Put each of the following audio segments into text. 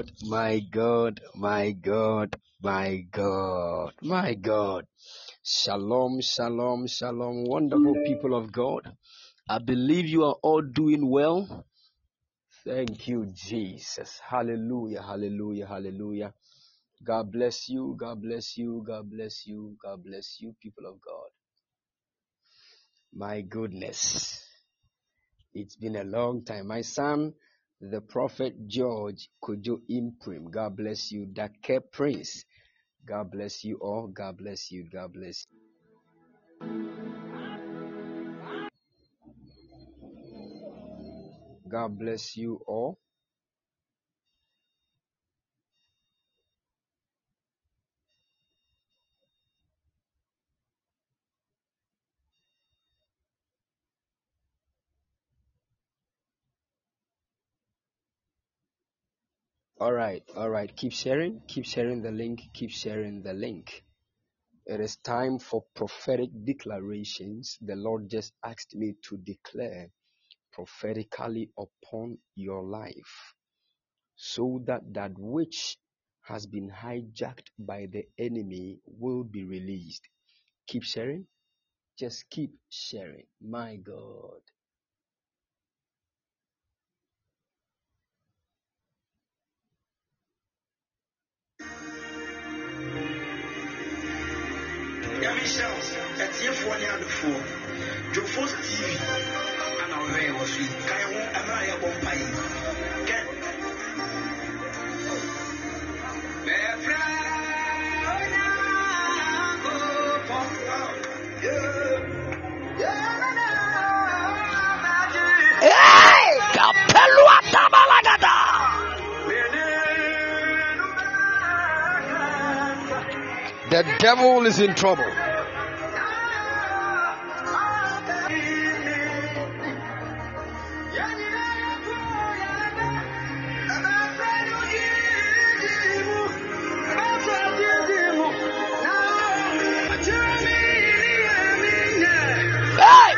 God, my God, my God, my God, my God. Shalom, shalom, shalom. Wonderful people of God. I believe you are all doing well. Thank you, Jesus. Hallelujah, hallelujah, hallelujah. God bless you, God bless you, God bless you, God bless you, people of God. My goodness. It's been a long time. My son, the prophet George Kojo Imprim. God bless you. Dake Prince. God bless you all. God bless you. God bless. God bless you all. All right. All right. Keep sharing. Keep sharing the link. Keep sharing the link. It is time for prophetic declarations. The Lord just asked me to declare prophetically upon your life so that that which has been hijacked by the enemy will be released. Keep sharing. Just keep sharing. My God. Yɛmehyɛ wo atiefoɔ ne adofoɔ dwofos tv ana ɔwɛn wɔ so yi kae ho ɛmerɛ The devil is in trouble. Hey!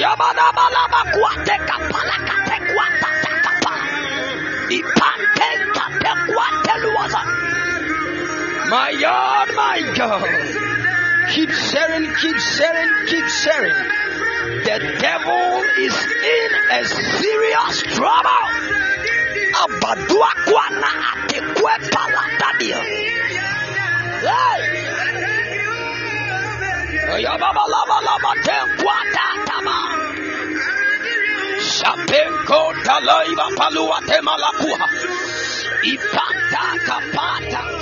Yabada balaba kuate kapala My God, my God. Keep sharing, keep sharing, keep sharing. The devil is in a serious trouble. Abadua kwana ate kwe palatadia. Hey! Yababa. Ipata kapata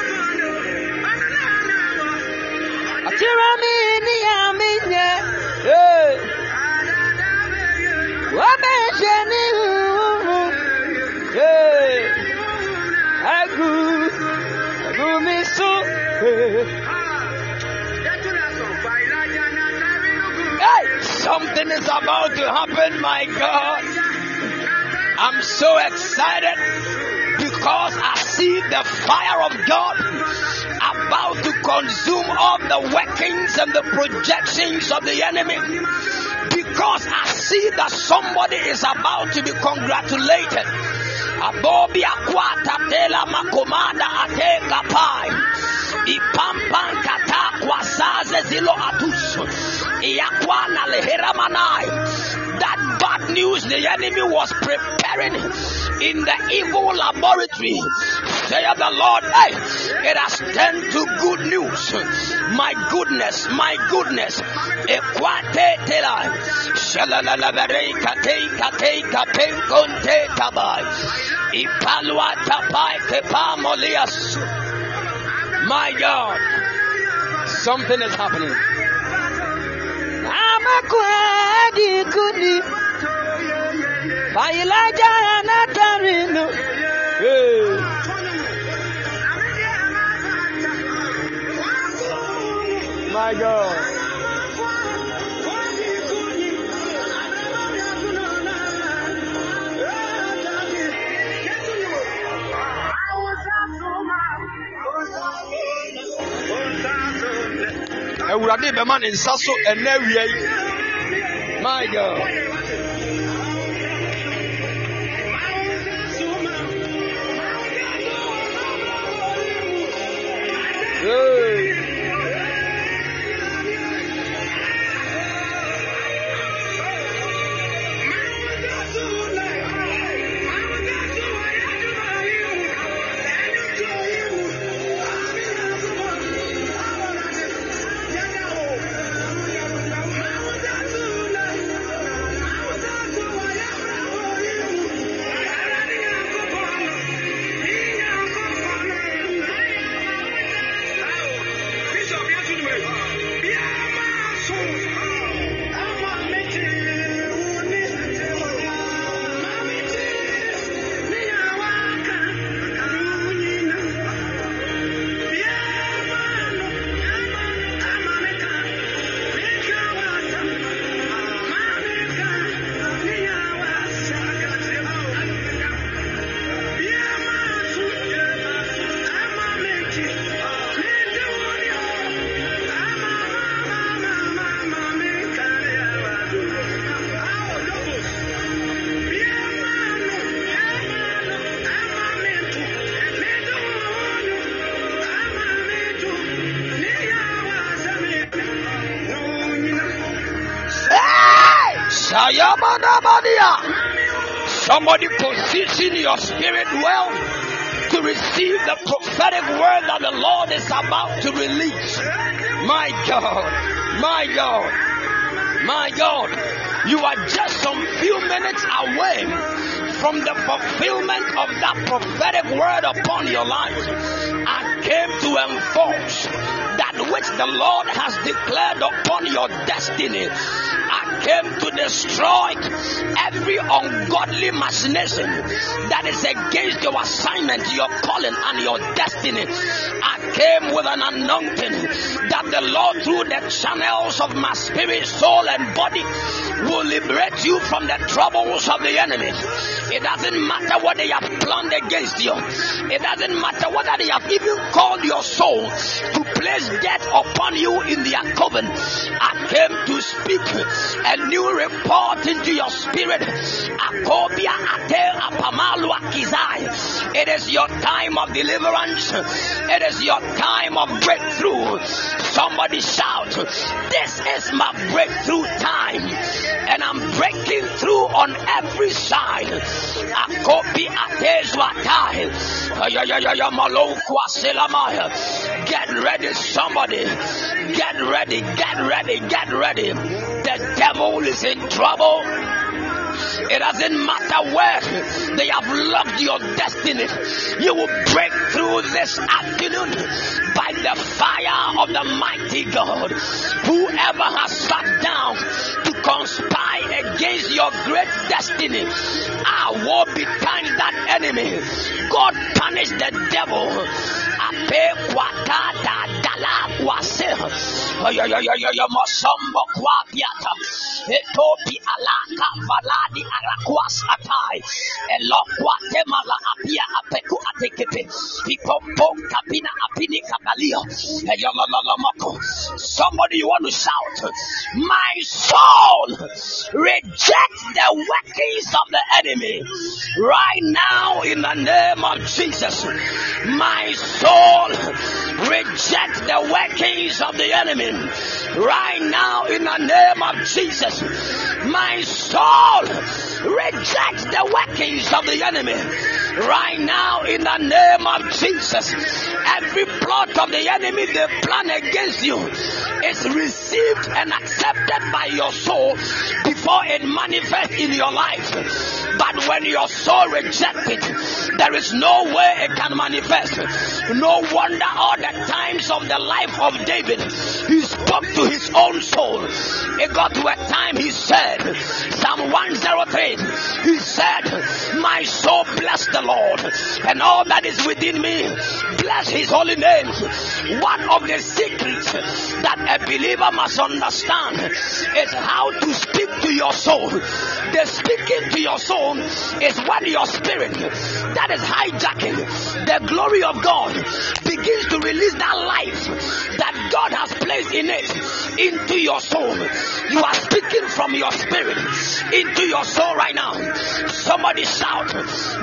Hey, something is about to happen, my God. I'm so excited because I see the fire of God about to consume all the workings and the projections of the enemy. Because I see that somebody is about to be congratulated. Abobi akwata tela makomada ateka pai. Ipampan kata kwa saze zilo atusu. Iyakwana lehera manai. That bad news the enemy was preparing in the evil laboratory. Say the Lord, hey, it has turned to good news. My goodness, my goodness. My God, something is happening. amakwadi kuni. Failaja anatarinu. Hey. My God. awurade bɛma ne nsa so ɛnɛ awia yi my god hey. Somebody position your spirit well to receive the prophetic word that the Lord is about to release. My God, my God, my God, you are just some few minutes away from the fulfillment of that prophetic word upon your life. I came to enforce that which the Lord has declared upon your destiny came to destroy every ungodly machination that is against your assignment, your calling, and your destiny. I came with an anointing that the Lord, through the channels of my spirit, soul, and body, will liberate you from the troubles of the enemy. It doesn't matter what they have planned against you, it doesn't matter whether they have even called your soul to place death upon you in their coven. I came to speak a new report into your spirit. It is your time of deliverance. It is your time of breakthrough. Somebody shout, This is my breakthrough time. And I'm breaking through on every side. Get ready, somebody. Get ready, get ready, get ready. Devil is in trouble. It doesn't matter where they have locked your destiny. You will break through this afternoon by the fire of the mighty God. Whoever has sat down to conspire against your great destiny, I will be times that enemy. God punish the devil. Arakwas atai apia apeku atekepe kapina apini kabalio. Somebody you want to shout. My soul reject the workings of the enemy. Right now in the name of Jesus my soul reject the workings of the enemy. Right now in the name of Jesus. My soul rejects the workings of the enemy right now in the name of Jesus. Every plot of the enemy they plan against you is received and accepted by your soul before it manifests in your life. But when your soul rejects it, there is no way it can manifest. No wonder all the times of the life of David, he spoke to his own soul. It got to a time he said, Psalm 103, he said, My soul bless the Lord, and all that is within me, bless his holy name. One of the secrets that a believer must understand is how to speak to your soul. The speaking to your soul is when your spirit that is hijacking the glory of God begins to release that life that God has placed in it into your soul. You are speaking from your spirit into your soul right now. Somebody shout,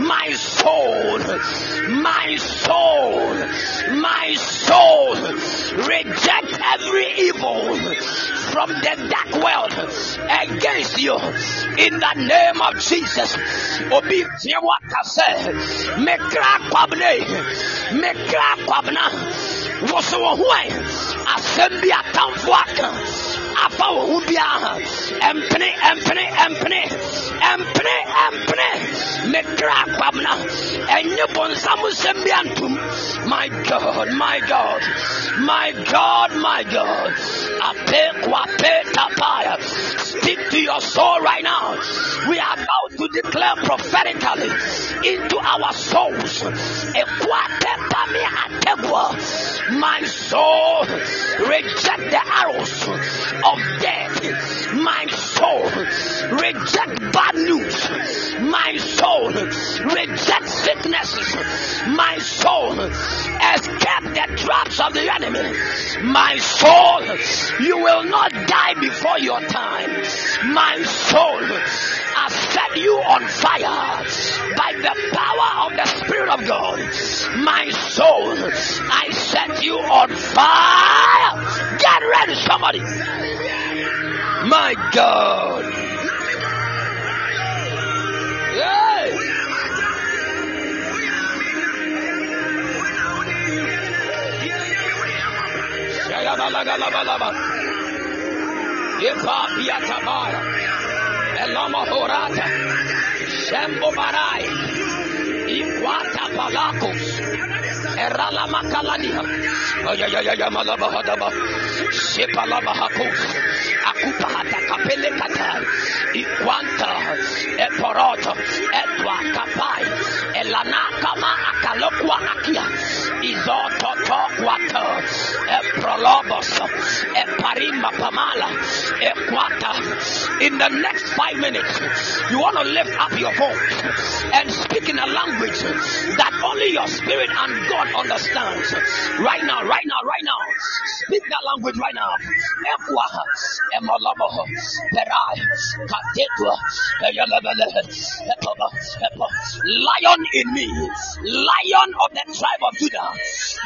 My soul, my soul, my soul, reject every evil from the dark world against you in the name of Jesus. Obi tiewaka se mekra kwabne mekra kwabna woso wo ho afa wo ho biara ɛmpene ɛmpene ɛmpene ɛmpene ɛmpene mekra kwabna ɛnyɛ bɔnsam nsɛm bi antom my god my god. My god my god. Ape kwape tapaya. Speak to your soul right now. We are about to declare prophetically into our souls. My soul reject the arrows of death. My soul reject bad news. My soul reject sicknesses. My soul escape the traps of the enemy. My soul you will not die before your time. My soul I set you on fire by the power of the Spirit of God. My soul, I set you on fire. Get ready, somebody. My God. Hey. Shayabalagalaba. Ipa piatabaya. Elamahorata. Shembobarai. Iguata palacos. Erala. Akupa hata kapele katai. Ikwanta. Eporota. Etwa kapai. Elana kama akalokwa akia. Kwata. Eprolobos. Eparimba pamala. Ekwata. In the next five minutes, you want to lift up your voice and speak in a language that only your spirit and God understands. Right now, right now, right now. Speak that language right now. Ekwa, emolobo, perai, katetwa. Lion in me, lion of the tribe of Judah,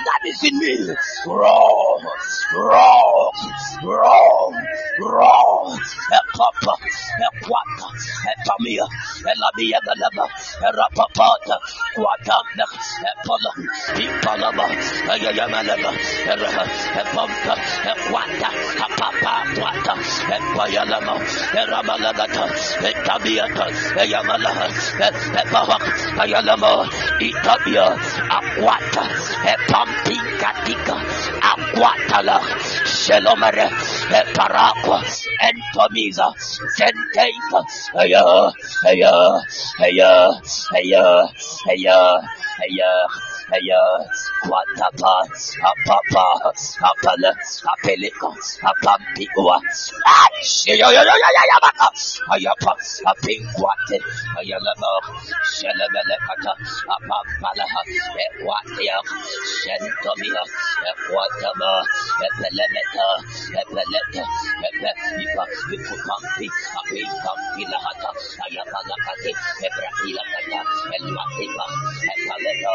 that is in me. Roar, roar, roar, roar. Epapa, ekwata, etamia, elabia erapapata, kwatanda, epola, ipalaba, ayayamalaba, eraha, epampa, ekwata, apapa, kwata, epayalama, erabalagata, etabiata, eyamalaha, epaha, ayalama, itabia, akwata, epampi, katika, akwatala, shelomere, eparakwa, entomiza, fenteka, aya, aya, aya, aya, aya, aya, aya, kwatapa, apapa, apala, apeleka, apampikwa, ayayayayayabaka, ayapa, apinkwate, ayalama, shelebelekata, apampalaha, ekwatia, shentomia, ekwatama, epelemeta, epeleta, epepipa, ikupampi, apimpampilahata, ayapalakate, ebrahilakata, elwatipa, epaleta.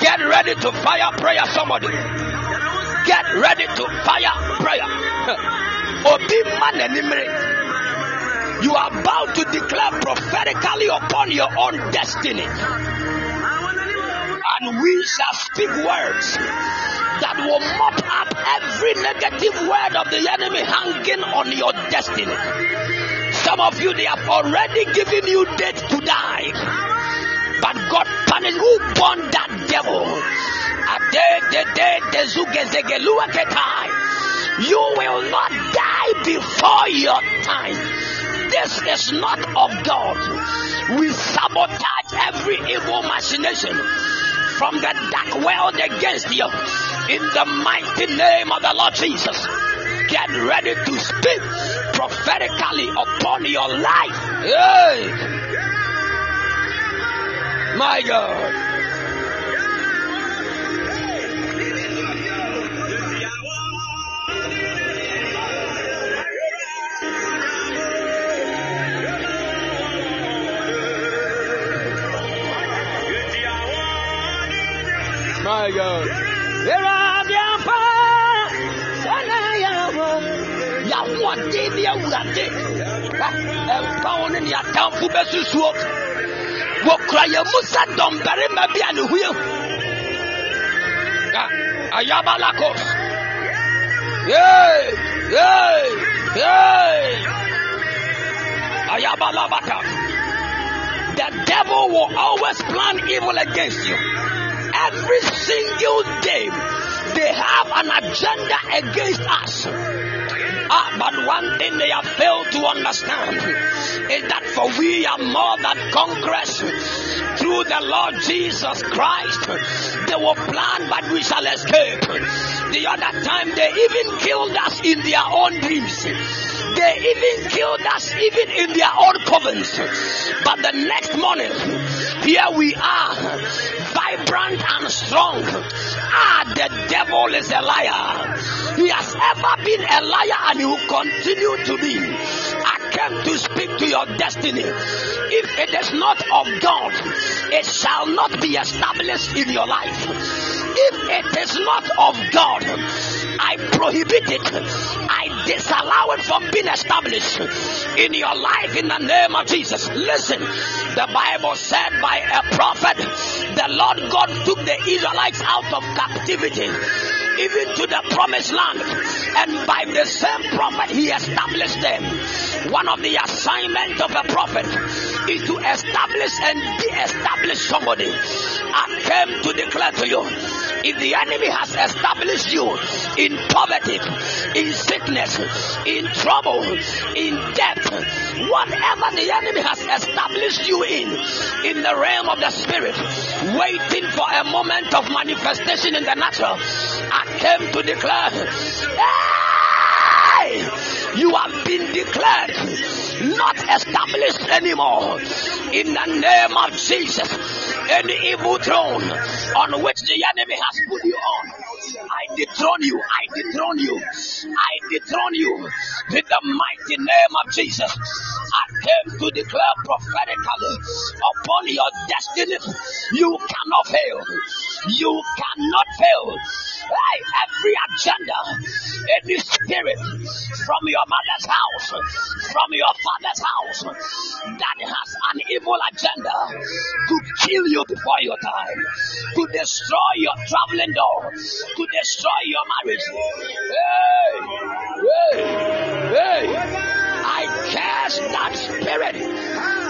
Get ready to fire prayer, somebody. Get ready to fire prayer. You are about to declare prophetically upon your own destiny. And we shall speak words that will mop up every negative word of the enemy hanging on your destiny. Some of you, they have already given you date to die. But God punished who born that devil. You will not die before your time. This is not of God. We sabotage every evil machination from the dark world against you. In the mighty name of the Lord Jesus. Get ready to speak prophetically upon your life. Hey. My God. My God. Yahoɔden ne awurade ɛmpa wo ne ne atamfo bɛsusuo wɔkura yɛn mu sɛ dɔmbarima bi a ne ho yɛ ayabalakos! Ayabalabata. The devil will always plan evil against you. Every single day, they have an agenda against us. Ah, but one thing they have failed to understand is that for we are more than conquerors through the Lord Jesus Christ. They will plan, but we shall escape. The other time they even killed us in their own dreams. They even killed us even in their own covens. But the next morning, here we are, vibrant and strong. Ah, the devil is a liar. He has ever been a liar and he will continue to be. Came to speak to your destiny. If it is not of God, it shall not be established in your life. If it is not of God, I prohibit it. I disallow it from being established in your life in the name of Jesus. Listen, the Bible said by a prophet, the Lord God took the Israelites out of captivity even to the promised land. And by the same prophet, he established them. One of the assignments of a prophet is to establish and de-establish somebody. I came to declare to you, if the enemy has established you in poverty, in sickness, in trouble, in debt, whatever the enemy has established you in, in the realm of the spirit, waiting for a moment of manifestation in the natural, I came to declare, hey, you have been declared not established anymore. In the name of Jesus, any evil throne on which the enemy has put you on, I dethrone you, I dethrone you, I dethrone you in the mighty name of Jesus. I came to declare prophetically upon your destiny, you cannot fail. You cannot fail. Every agenda, any spirit from your mother's house, from your father's house, that has an evil agenda to kill you before your time, to destroy your traveling door, to destroy your marriage. Hey, hey, hey. I cast that spirit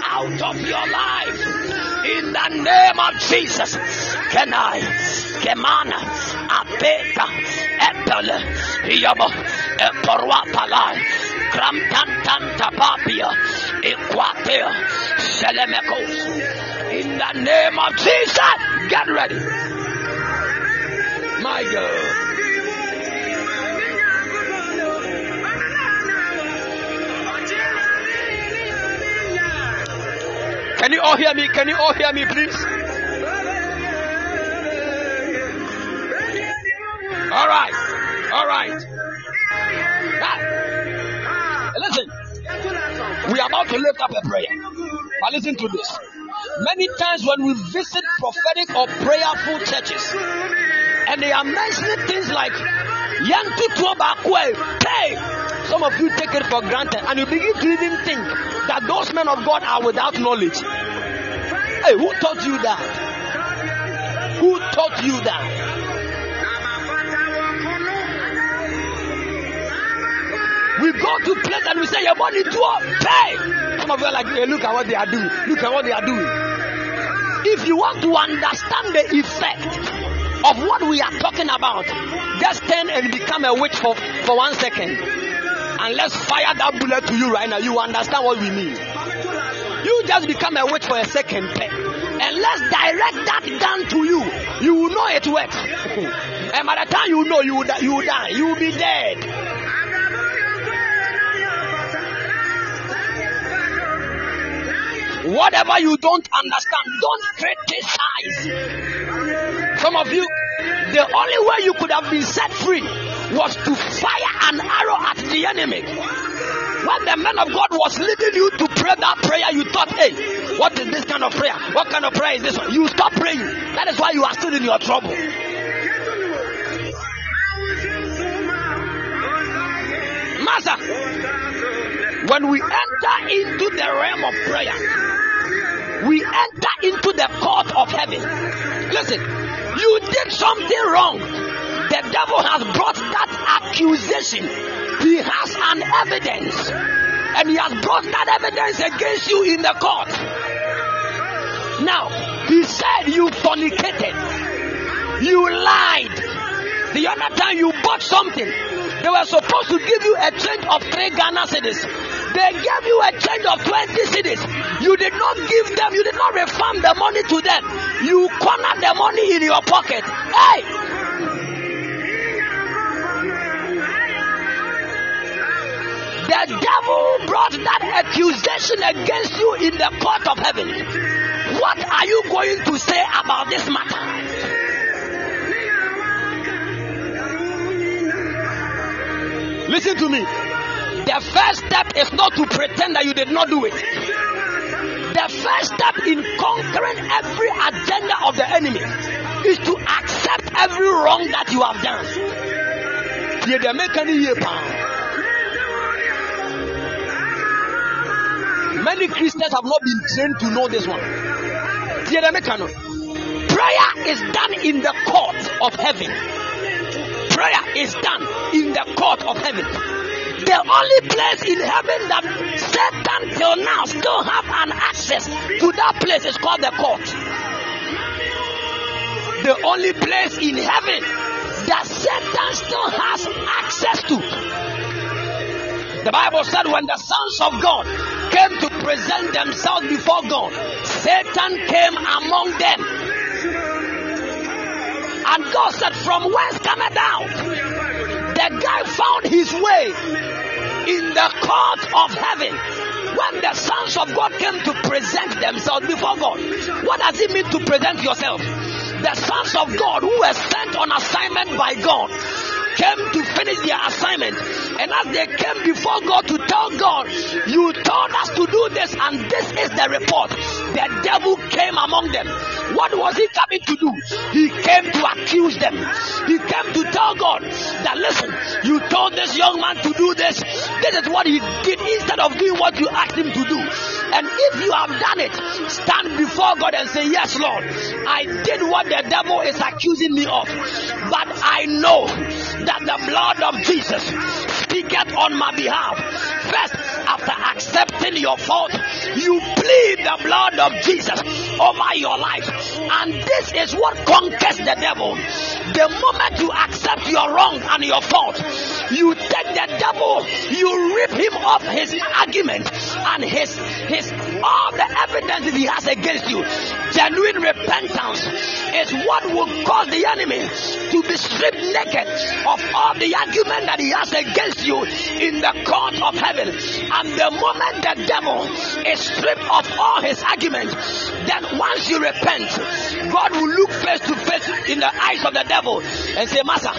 out of your life in the name of Jesus. Can I? Kemana, Apeta, Selemekos. In the name of Jesus, get ready. My God. Can you all hear me? Can you all hear me, please? All right. All right. Ah. Listen. We are about to lift up a prayer. But listen to this. Many times when we visit prophetic or prayerful churches, and they are mentioning things like Yantu Tuobakwe, hey. Some of you take it for granted and you begin to even think that those men of God are without knowledge. Hey, who taught you that? Who taught you that? We go to place and we say, Your money to pay. Some of you are like, hey, look at what they are doing. Look at what they are doing. If you want to understand the effect of what we are talking about, just turn and become a witch for, for one second. And let's fire that bullet to you right now. You understand what we mean. You just become a witch for a second. And let's direct that gun to you. You will know it works. and by the time you know, you will, you will die. You will be dead. Whatever you don't understand, don't criticize. Some of you, the only way you could have been set free was to fire an arrow at the enemy. When the man of God was leading you to pray that prayer, you thought, hey, what is this kind of prayer? What kind of prayer is this one? You stop praying. That is why you are still in your trouble. Master, when we enter into the realm of prayer, we enter into the court of heaven. Listen, you did something wrong. The devil has brought that accusation. He has an evidence. And he has brought that evidence against you in the court. Now, he said you fornicated. You lied. The other time you bought something, they were supposed to give you a change of three Ghana cedis. They gave you a change of 20 cedis. You did not give them, you did not refund the money to them. You cornered the money in your pocket. Hey! The devil brought that accusation against you in the court of heaven. What are you going to say about this matter? Listen to me. The first step is not to pretend that you did not do it. The first step in conquering every agenda of the enemy is to accept every wrong that you have done. Many Christians have not been trained to know this one. Prayer is done in the court of heaven. Prayer is done in the court of heaven the only place in heaven that Satan till now still have an access to that place is called the court. The only place in heaven that Satan still has access to. The Bible said when the sons of God came to present themselves before God, Satan came among them. And God said, From whence cometh thou? The guy found his way in the court of heaven when the sons of God came to present themselves before God. What does it mean to present yourself? The sons of God who were sent on assignment by God came to finish their assignment. And as they came before God to tell God, You told us to do this, and this is the report. The devil came among them. What was he coming to do? He came to accuse them. He came to tell God that, listen, you told this young man to do this. This is what he did instead of doing what you asked him to do. And if you have done it, stand before God and say, Yes, Lord, I did what the devil is accusing me of. But I know that the blood of Jesus speaketh on my behalf. First, after accepting your fault, you plead the blood of Jesus over your life. And this is what conquers the devil. The moment you accept your wrong and your fault, you take the devil, you rip him off his argument and his his all the evidence he has against you. Genuine repentance is what will cause the enemy to be stripped naked of all the argument that he has against you in the court of heaven. And the moment the devil is stripped of all his argument, then once you repent, God will look face to face in the eyes of the devil and say, Master,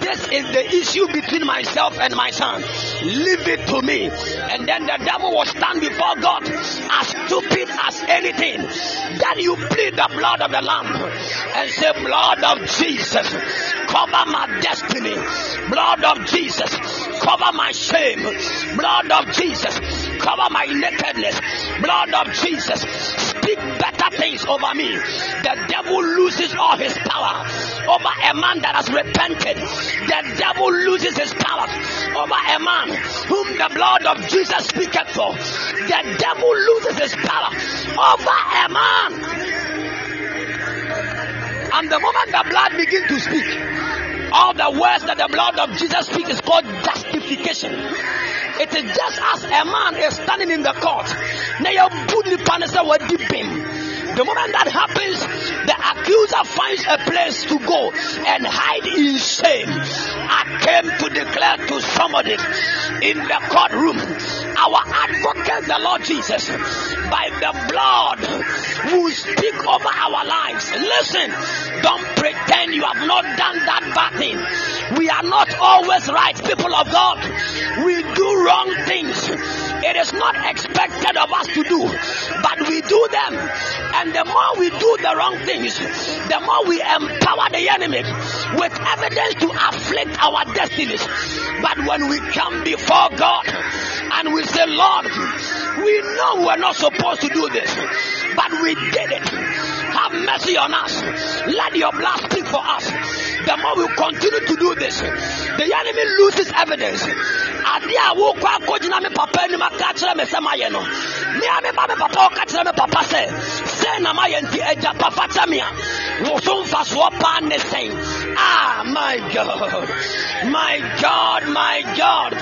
this is the issue between myself and my son. Leave it to me. And then the devil will stand before God as stupid as anything. Then you plead the blood of the Lamb and say, Blood of Jesus, cover my destiny. Blood of Jesus, cover my shame. Blood of Jesus, cover my nakedness. Blood of Jesus, speak better things over me. The devil loses all his power over a man that has repented. The devil loses his power over a man whom the blood of Jesus speaketh for. The devil loses his power over a man. And the moment the blood begins to speak, all the words that the blood of Jesus speaks is called justification. It is just as a man is standing in the court. Now you put the moment that happens, the accuser finds a place to go and hide in shame. I came to declare to somebody in the courtroom, our advocate, the Lord Jesus, by the blood, will speak over our lives. Listen, don't pretend you have not done that bad thing. We are not always right, people of God. We do wrong things. It is not expected wrong things, the more we empower the enemy with evidence to afflict our destinies. But when we come before God and we say, Lord, we know we're not supposed to do this, but we did it. Have mercy on us. Let your blood speak for us. The more we continue to do this, the enemy loses evidence. Ade a wokɔ akɔgyina me papa anim aka kyerɛ me sɛ mayɛ no. Me a meba me papa ɔka kyerɛ me papa sɛ sɛ na mayɛ nti agya papa kyɛ me a. Wo so mfasoɔ ne sɛn. Ah my god. My god my god.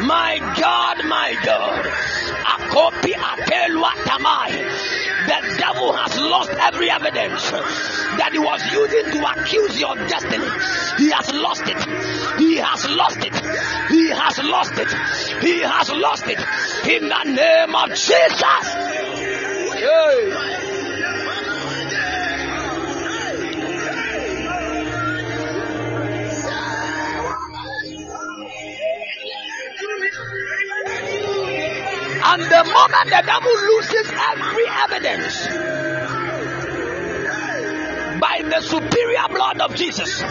My god my god. Akopi atelwa tamai the devil has lost every evidence that he was using to accuse your destiny. He has lost it. He has lost it. He has lost it. He has lost it. In the name of Jesus. And the moment the devil loses every evidence by the superior blood of Jesus,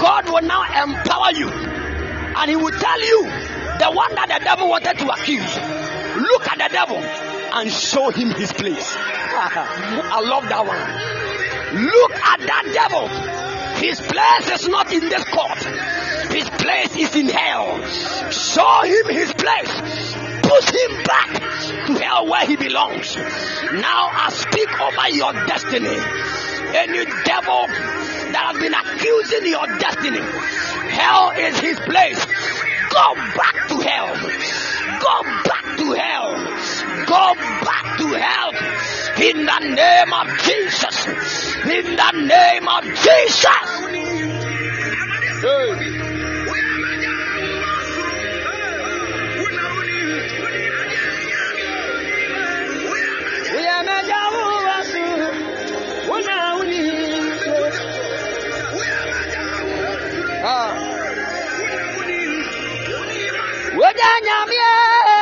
God will now empower you and He will tell you the one that the devil wanted to accuse. Look at the devil and show him his place. I love that one. Look at that devil. His place is not in this court. His place is in hell. Show him his place push him back to hell where he belongs. Now I speak over your destiny. Any devil that has been accusing your destiny, hell is his place. Go back to hell. Go back to hell. Go back to hell. In the name of Jesus. In the name of Jesus. Hey. Oja nyamie maja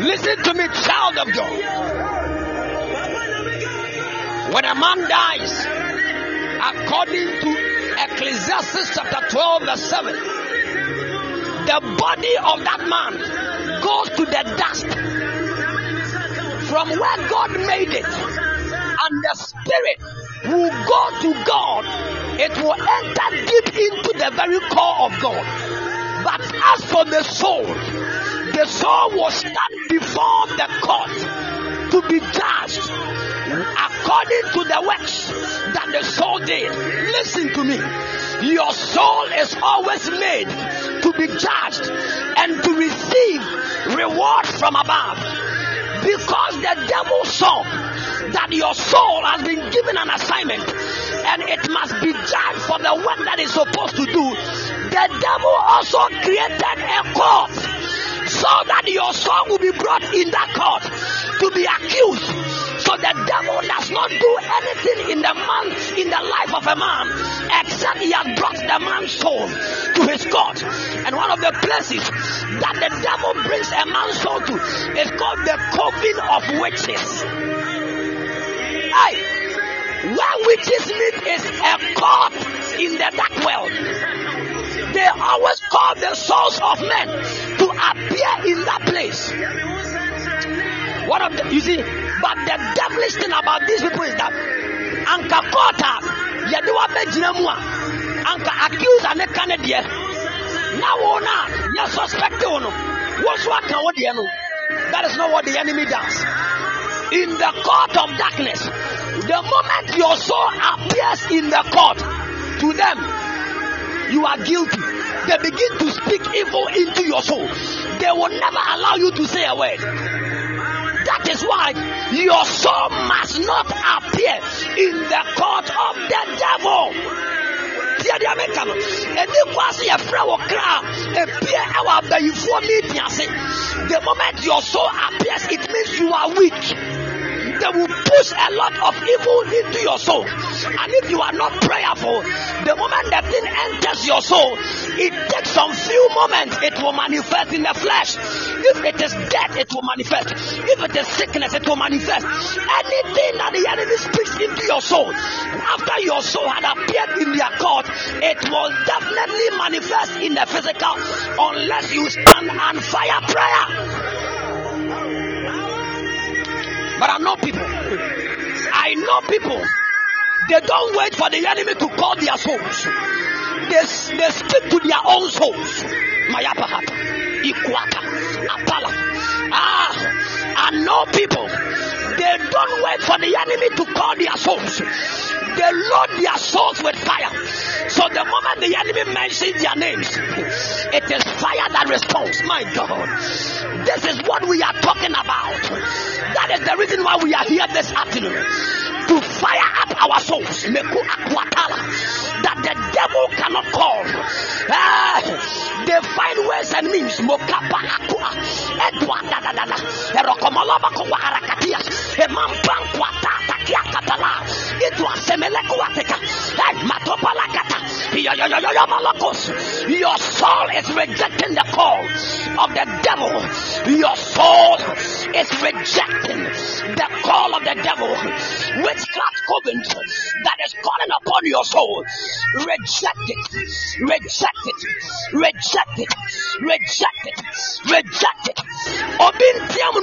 Listen to me, child of God. When a man dies, according to Ecclesiastes chapter 12, verse 7, the body of that man goes to the dust from where God made it, and the spirit will go to God, it will enter deep into the very core of God. But as for the soul, the soul will stand before the court to be judged according to the works that the soul did. Listen to me. Your soul is always made to be judged and to receive reward from above. Because the devil saw that your soul has been given an assignment and it must be judged for the work that it's supposed to do. The devil also created a court so that your soul will be brought in that court to be accused. So the devil does not do anything in the man in the life of a man except he has brought the man's soul to his court. And one of the places that the devil brings a man's soul to is called the coven of witches. Hey, where witches meet is a court in the dark world. They always call the souls of men to appear in that place. One of the, you see, but the devilish thing about these people is that anka kɔɔta yɛde wa bɛgyina mu a anka accuse ne ka ne deɛ na wo suspect wo no wo so aka wo that is not what the enemy does. In the court of darkness the moment your soul appears in the court to them you are guilty. They begin to speak evil into your soul. They will never allow you to say a word that is why your soul must not appear in the court of the devil. Deɛ deɛ meka no, ɛni kɔ ase yɛfrɛ wɔ kra ebie ɛwɔ abayifoɔ meeting ase. The moment your soul appears, it means you are weak. They will push a lot of evil into your soul. And if you are not prayerful, the moment that thing enters your soul, it takes some few moments, it will manifest in the flesh. If it is death, it will manifest. If it is sickness, it will manifest. Anything that the enemy speaks into your soul, after your soul had appeared in their court, it will definitely manifest in the physical unless you stand and fire prayer. But I know people. I know people. They don't wait for the enemy to call their souls. They, they speak to their own souls. Mayapahata, Ikwata, Apala. Ah, I know people. They don't wait for the enemy to call their souls. They load their souls with fire. So the moment the enemy mentions their names, it is fire that responds. My God. This is what we are talking about. That is the reason why we are here this afternoon. To fire up our souls. That the devil cannot call. Ah, they find ways and means. Emampan kia katala. Edwa semele kwa teka. Hey, matopala kata. Yo, yo, yo, yo, yo, malakos. Your soul is rejecting the call of the devil. Your soul is rejecting the call of the devil. Witchcraft covenant that is calling upon your soul. Reject it. Reject it. Reject it. Reject it. Reject it.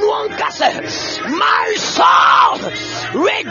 Nuankase. My soul reject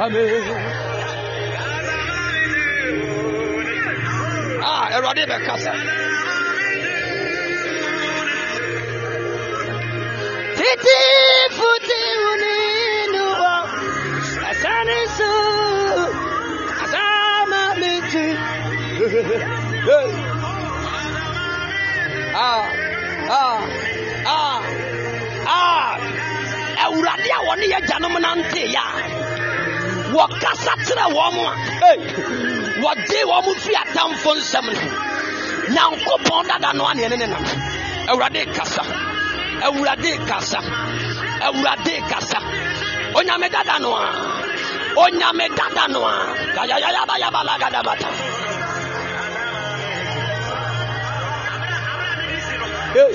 Amen. Ah, Erade Bekasa. Titi futi uninu wa asani su asama miti. Ah, ah, ah, ah. Awurade a wɔne yɛ gyanom nante yɛ a wɔkasa kyerɛ wɔn a. Wɔgye wɔn fi atamfo nsɛm no. Nyankopɔn dada no aneɛ ne ne nam. Awurade kasa. Awurade kasa. Awurade kasa. Onyame dada no a. Onyame dada no a. Yayayayabayabalagadabata hey,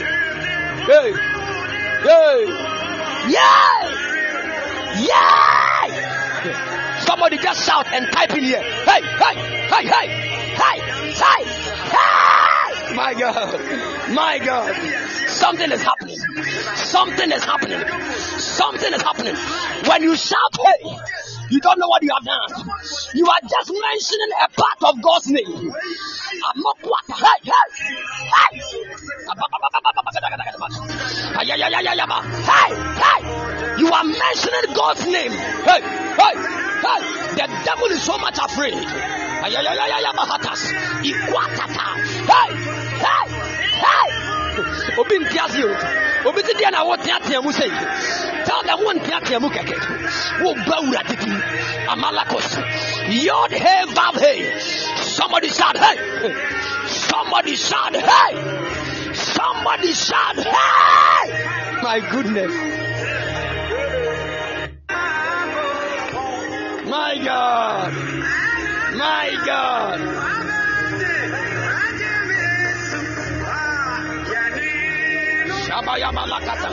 hey, hey. Yay! Yay! Somebody just shout and type in here. Hey, hey, hey, hey, hey, hey, hey. My God, my God. Something is happening. Something is happening. Something is happening. When you shout, hey, you don't know what you have done. You are just mentioning a part of God's name. I'm not what. Hey, hey, hey. Hey, hey. You are mentioning God's name. Hey, hey, hey. The devil is so much afraid. Hey, hey, hey. Obi ntiase o. Obi ti deɛ na wɔteatea mu sɛ yi. Tell them one teatea mu kɛkɛ. Wo ba wura. Amalakos. Yod hey vav hey. Somebody shout hey. Somebody shout hey. Somebody shout hey. My goodness. My God. My God. Shabayamalakata.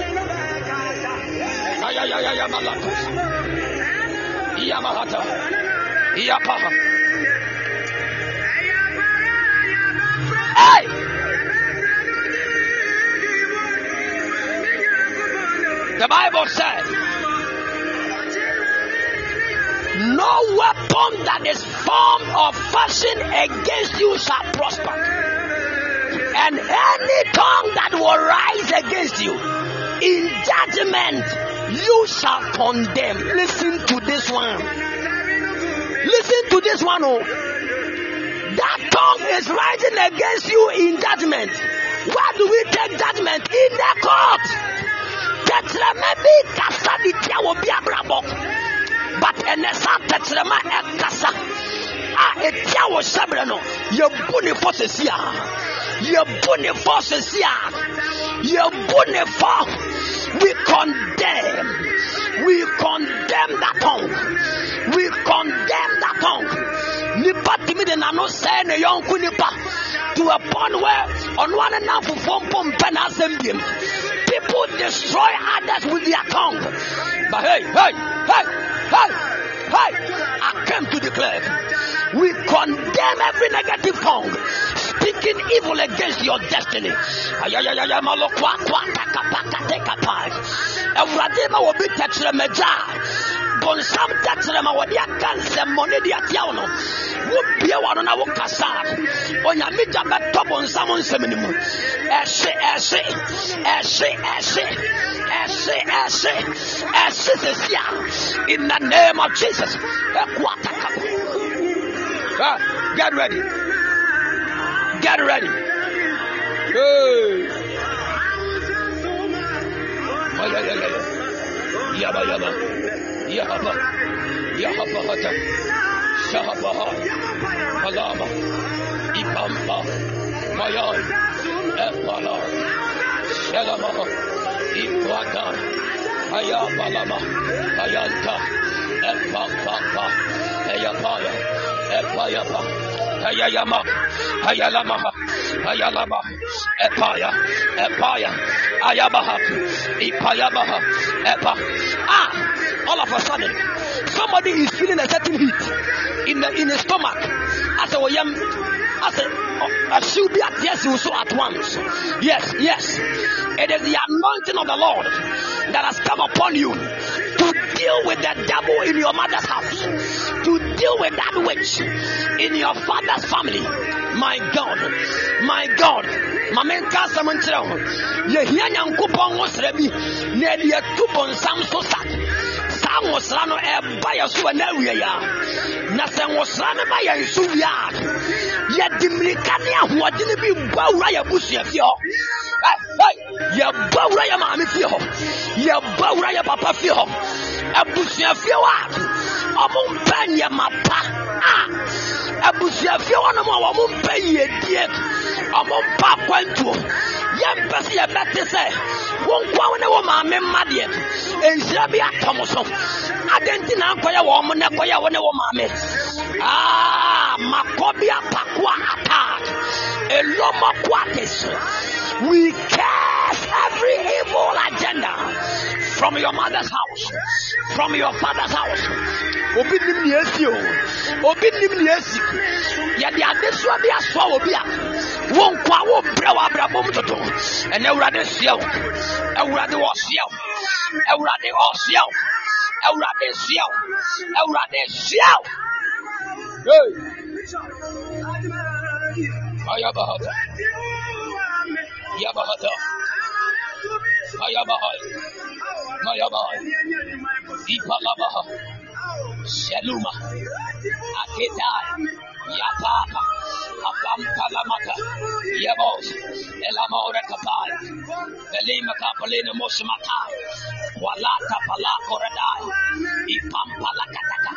Ayayayayamalakos. Iyamahata. Iyapaha. Hey! The Bible said, No weapon that is formed or fashioned against you shall prosper. And any tongue that will rise against you in judgment, you shall condemn. Listen to this one. Listen to this one. Oh. That tongue is rising against you in judgment. Where do we take judgment? In the court. Tẹ̀tẹ̀rẹ̀mẹ́ bí kasa di tí a wò bí abrabọ̀. But ẹnẹ sá tẹ̀tẹ̀rẹ̀mẹ́ ẹ kasa. A etí a wò sẹ́bẹ̀rẹ̀ nọ. Yẹ bu ni fọ́ sẹ́sí a. Yẹ bu ni fọ́ sẹ́sí a. Yẹ bu ni fọ́. We condemn. We condemn that tongue. We condemn that tongue. Nipa timi de nano sɛ ne yɔnko nipa to a point where ɔno ane nam fufuo mpo mpɛ n'asɛm biem. People destroy others with their tongue. But hey, hey, hey, hey, hey, I came to declare we condemn every negative tongue speaking evil against your destiny. Ayayayaya malokwa kwa takapaka tekapai. Wɔde aka nsɛmmɔne de atia wo no wobie onyame gya bɛtɔ bɔnsam nsɛm no mu ɛhye ɛhye ɛhye ɛhye ɛhye ɛhye ɛhye sesia in the name of jesus ɛkoatakapa Ah, get ready get ready hey. Yeah, yeah, yeah, yeah. يهبة يهبة هتا شهبة هاي ملامة إبامة. مياي أبالا. شلمة إبوانا أيا بالما أيانتا أبابا أيا بايا أبايا بايا Ayayama. Ayalamaha. Ayalama. Epaya. Epaya. Ayabaha. Ipayabaha. Epa. Ah! All of a sudden, somebody is feeling a certain heat in the in his stomach. As a yam, a a oh, should be at yes, so at once. Yes, yes. It is the anointing of the Lord that has come upon you to deal with the devil in your mother's house, to deal with that witch in your father's family. My God, my God, Mama nka asɛm nkyerɛ ho yɛhia nyankopɔn nwosrɛ bi na ɛde so sa saa nwosra no ɛba yɛ so wɔ na awie yɛ na sɛ nwosra no ba yɛn so wie a yɛde mmirika ne ahoɔdene bi bɔ awura yɛ busuafie hɔ. Ɛ, ɛ, yɛbɔ awura yɛ maame fie hɔ. Yɛbɔ awura yɛ papa fie hɔ. Abusuafie hɔ a ɔmo mpɛ nneɛma pa abusuafie hɔ nom a wɔmo mpɛ yiedie. Ɔmo mpa akwantuo. Yɛmpɛ sɛ yɛbɛte sɛ wo nkoa ne wo maame mma deɛ nhyira bi atɔ so. Nti na akɔyɛ wɔ mo ne kɔyɛ wo ne wo maame? Ah, makobia pakua attack. Elomo quatis. We cast every evil agenda from your mother's house, from your father's house. Obi nim ni esi o. Obi nim ni esi. Yɛde adesoa bi asoa obi a wɔn nkwa wɔn brɛ wɔ abrabɔ mu toto. Ɛnɛ awurade seɛ o. Awurade wɔ seɛ o. Awurade wɔ seɛ o. Awurade seɛ o. Awurade seɛ o. Hey. Ayabahata. Yabahata. Ipalabaha, Sheluma, Aketai, Yataka, Apampalamata, Yabos, Elamore Kapai, Belima Kapalina Mosamatai, Walata Palakoradai, Ipampalakataka.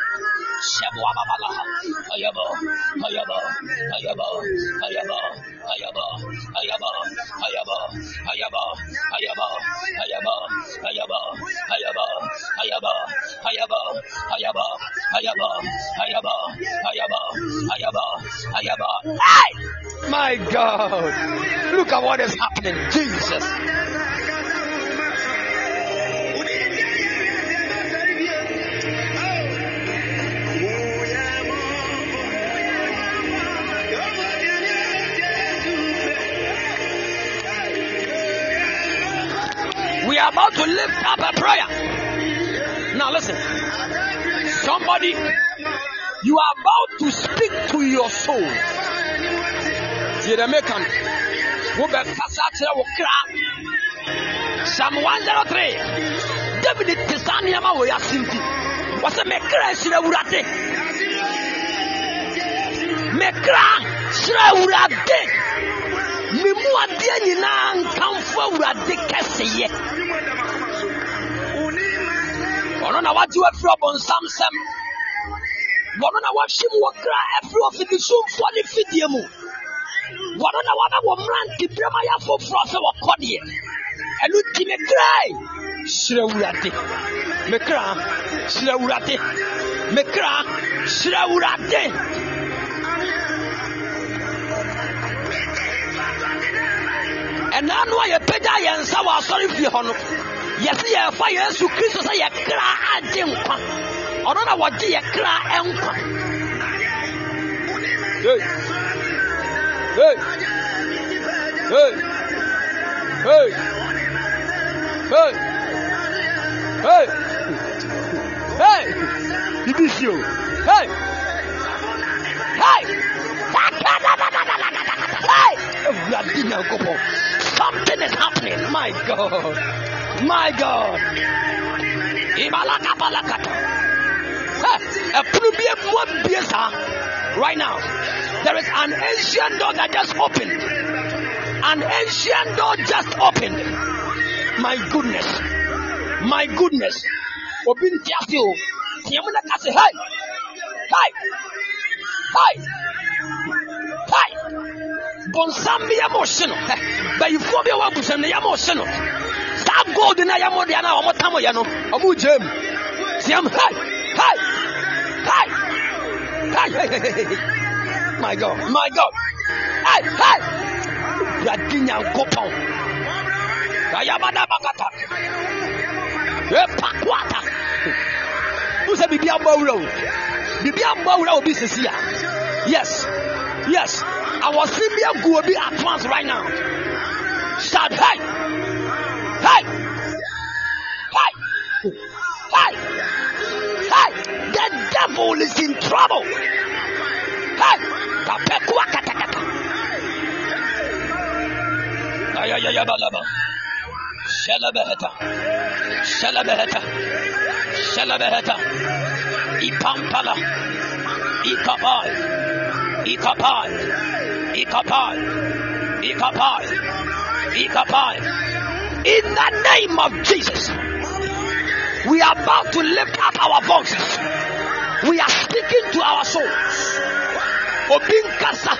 My God! Look at what is happening. Jesus. We are about to lift up a prayer. Now listen. Somebody, you are about to speak to your soul. Psalm 103. David Tesaniama we are sinti. What's a mekra shirewurade? Mekra shirewurade mu adeɛ nyinaa nkamfo Awurade kɛseyɛ. ɔno na wagye wafiri ɔbɔnsam nsɛm wɔno na wahye mu wɔ kra afiri ɔfidisumfoɔ ne fidie mu. Wɔno na wama wɔ mmerante brɛma yɛ afoforɔ sɛ wɔkɔ deɛ. Ɛno nti me krae hyerɛ awurade. Me kra hyerɛ awurade. Me kra hyerɛ awurade ɛnaa no a yɛpagya yɛn nsa wɔ asɔre fie hɔ no yɛse yɛfa yesu kristo sɛ yɛ kra agye nkwa ɔno na wɔgye yɛ kra nkwa Hey. Hey. Hey. Hey. Hey. Hey. Hey. Bibi si o. Hey. Hey. Something is happening. My God. My God. Ibalaka balakata. Right now. There is an ancient door that just opened. An ancient door just opened. My goodness. My goodness. Obi nti ase o. Tiɛ mu na ka se hey. Hey. Hey. Hey. Bonsam bi yɛ mo hye no. Bayifoɔ bi a wɔ abusam no yɛ mo hye no. Saa gold na yɛ mo deɛ na wɔn tam yɛ no. Wɔn gye mu. Hey. Hey. Hey. Hey. Hey. My God, my God. Hey, hey. Awurade Nyankopɔn. Ayabada bakata. Epa kwata. Wosɛ biribi abɔ awura o. Biribi abɔ awura obi sisi a. Yes, yes. Awɔsi bi agu obi advance right now. Shout hey, hey, hey, hey, hey. The devil is in trouble. Hey, kapekua katakata. Ayayayabalaba. Shalabaheta. Shalabaheta. Shalabaheta. Ipampala. Ikapai. Ikapai. Ikapai. Ikapai. Ikapai. In the name of Jesus, we are about to lift up our voices. We are speaking to our souls. Obinkasa,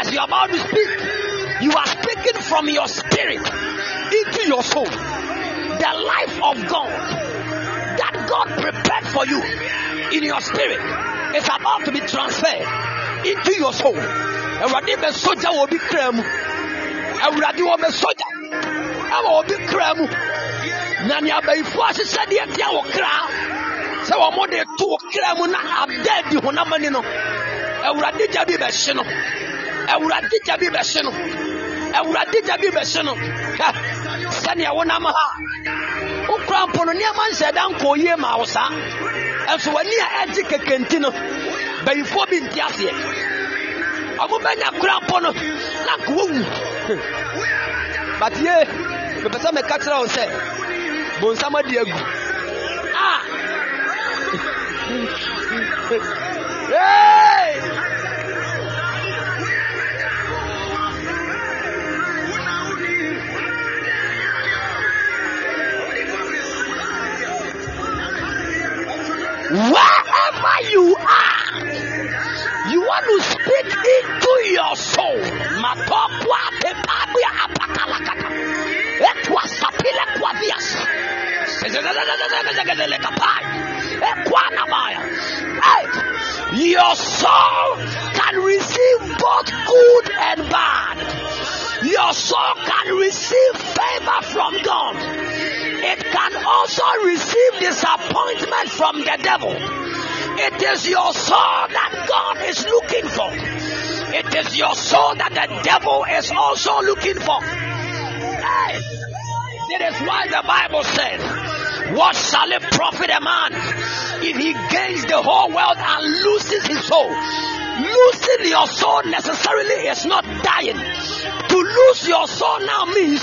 as you are about to speak, you are speaking from your spirit into your soul. The life of God that God prepared for you in your spirit is about to be transferred into your soul. Awurade bɛ soja wɔ obi kra mu. Awurade wɔ bɛ soja ɛwɔ obi kra mu. na nea abayifoɔ ahyehyɛ deɛ tia wo kra sɛ wɔn de to wo kra mu na ada di honam ani no awurade gya bi bɛhye no awurade gya bi bɛhye no awurade gya bi bɛhye no sɛnea wonam ha! Wokura mpo no nneɛma nhyɛ da nkɔ yie ma wo saa ɛnso w'ani a ɛgye kekenti no bayifoɔ bi nte aseɛ. Ɔmo bɛnya kura mpo no na nka wowu but ye mepɛ sɛ meka sɛ bonsam adi agu. A! Wherever you are, your soul. Matopwa tepabia apakalakata. Etwa sapile kwa vias. Your soul can receive both good and bad. Your soul can receive favor from God. It can also receive disappointment from the devil. It is your soul that God is looking for. It is your soul that the devil is also looking for. Hey, it is why the Bible says, What shall it profit a man if he gains the whole world and loses his soul? Losing your soul necessarily is not dying. To lose your soul now means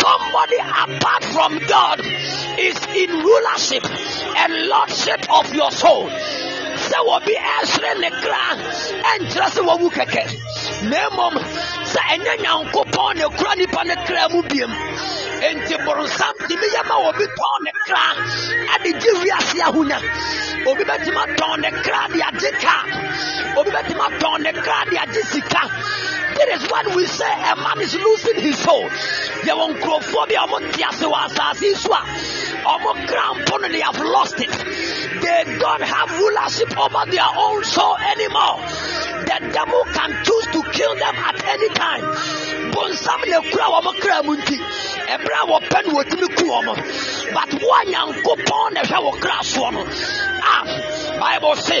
somebody apart from God is in rulership and lordship of your soul. Sɛ wɔbi ɛsere ne kra ɛnkyerɛ sɛ wɔwu kɛkɛ na mmom sɛ ɛnyɛ nyankopɔn ne kura nipa ne kra mu biem. Enti boronsam tumi yɛ ma wɔbi tɔn ne kra ɛde gye wiase ahonya. Obi bɛtumi atɔn ne kra de agye ka. Obi bɛtumi atɔn ne kra de agye sika. That is what we say a man is losing his soul. Yɛwɔ nkurɔfoɔ bi a wɔn te ase wɔ asase yi so a wɔn kra mpo no they have lost it. They don't have rulership over their own soul anymore. The devil can choose to kill them at any time. Bonsam na kura wɔn kra mu nti, ɛbrɛ a wɔpɛ no wɔtumi ku wɔn. But a nyankopɔn na ɛhwɛ wɔ kra soɔ no. Ah, Bible say,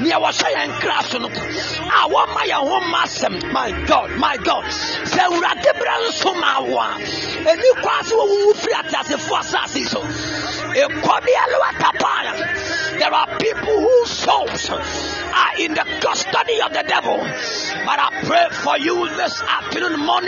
nea wɔhyɛ yɛn kra so no, a wɔma yɛn ho ma asɛm. My God, my God. Sɛ Awurade brɛ nso ma wo a, ɛni kwa sɛ wɔwuwu firi ateasefoɔ asase so. Ekɔbi alwa tapaya. There are people whose souls are in the custody of the devil. But I pray for you this afternoon, morning,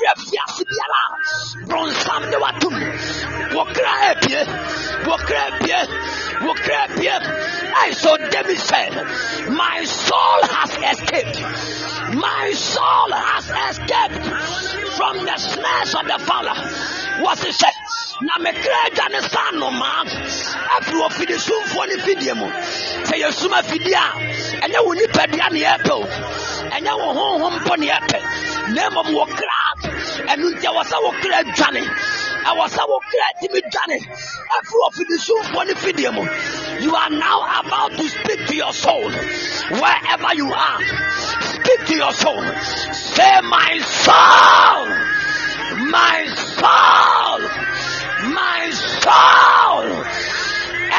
mfiri afiase biara bronsam de watom wɔ kra ebie wɔ kra ebie wɔ kra ebie I so David said my soul has escaped my soul has escaped from the snares of the fowler. Wɔsi sɛ na mekra agya ne sa nnomaa afiri wɔ fidisumfoɔ ne fidie mu sɛ yɛsuma fidie a ɛnyɛ wo nipadua ne yɛpɛ o. Ɛnyɛ wo honhom mpo ne yɛpɛ na mmom wɔ kra ɛno nti ɛwɔ sɛ wo kra dwane. Ɛwɔ sɛ wo kra tumi dwane. Afiri wɔ fidisumfoɔ ne fidie mu you are now about to speak to your soul. Wherever you are say, My soul, my soul, my soul,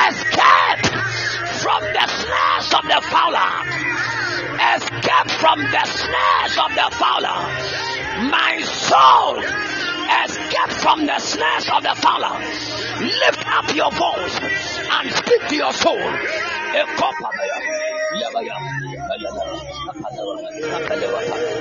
escape from the snares of the fowler. Escape from the snares of the fowler. My soul, escape from the snares of the fowler. Lift up your voice and speak to your soul. Yabaya, yabaya, yabaya, yabaya, yabaya, yabaya, yabaya.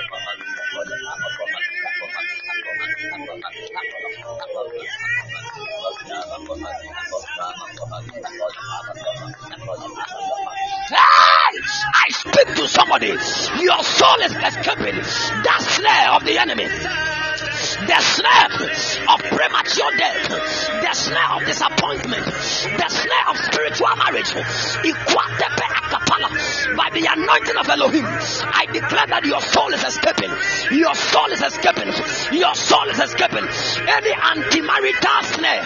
somebody. Your soul is escaping that snare of the enemy the snare of premature death, the snare of disappointment, the snare of spiritual marriage. By the anointing of Elohim, I declare that your soul is escaping. Your soul is escaping. Your soul is escaping. Any anti-marital snare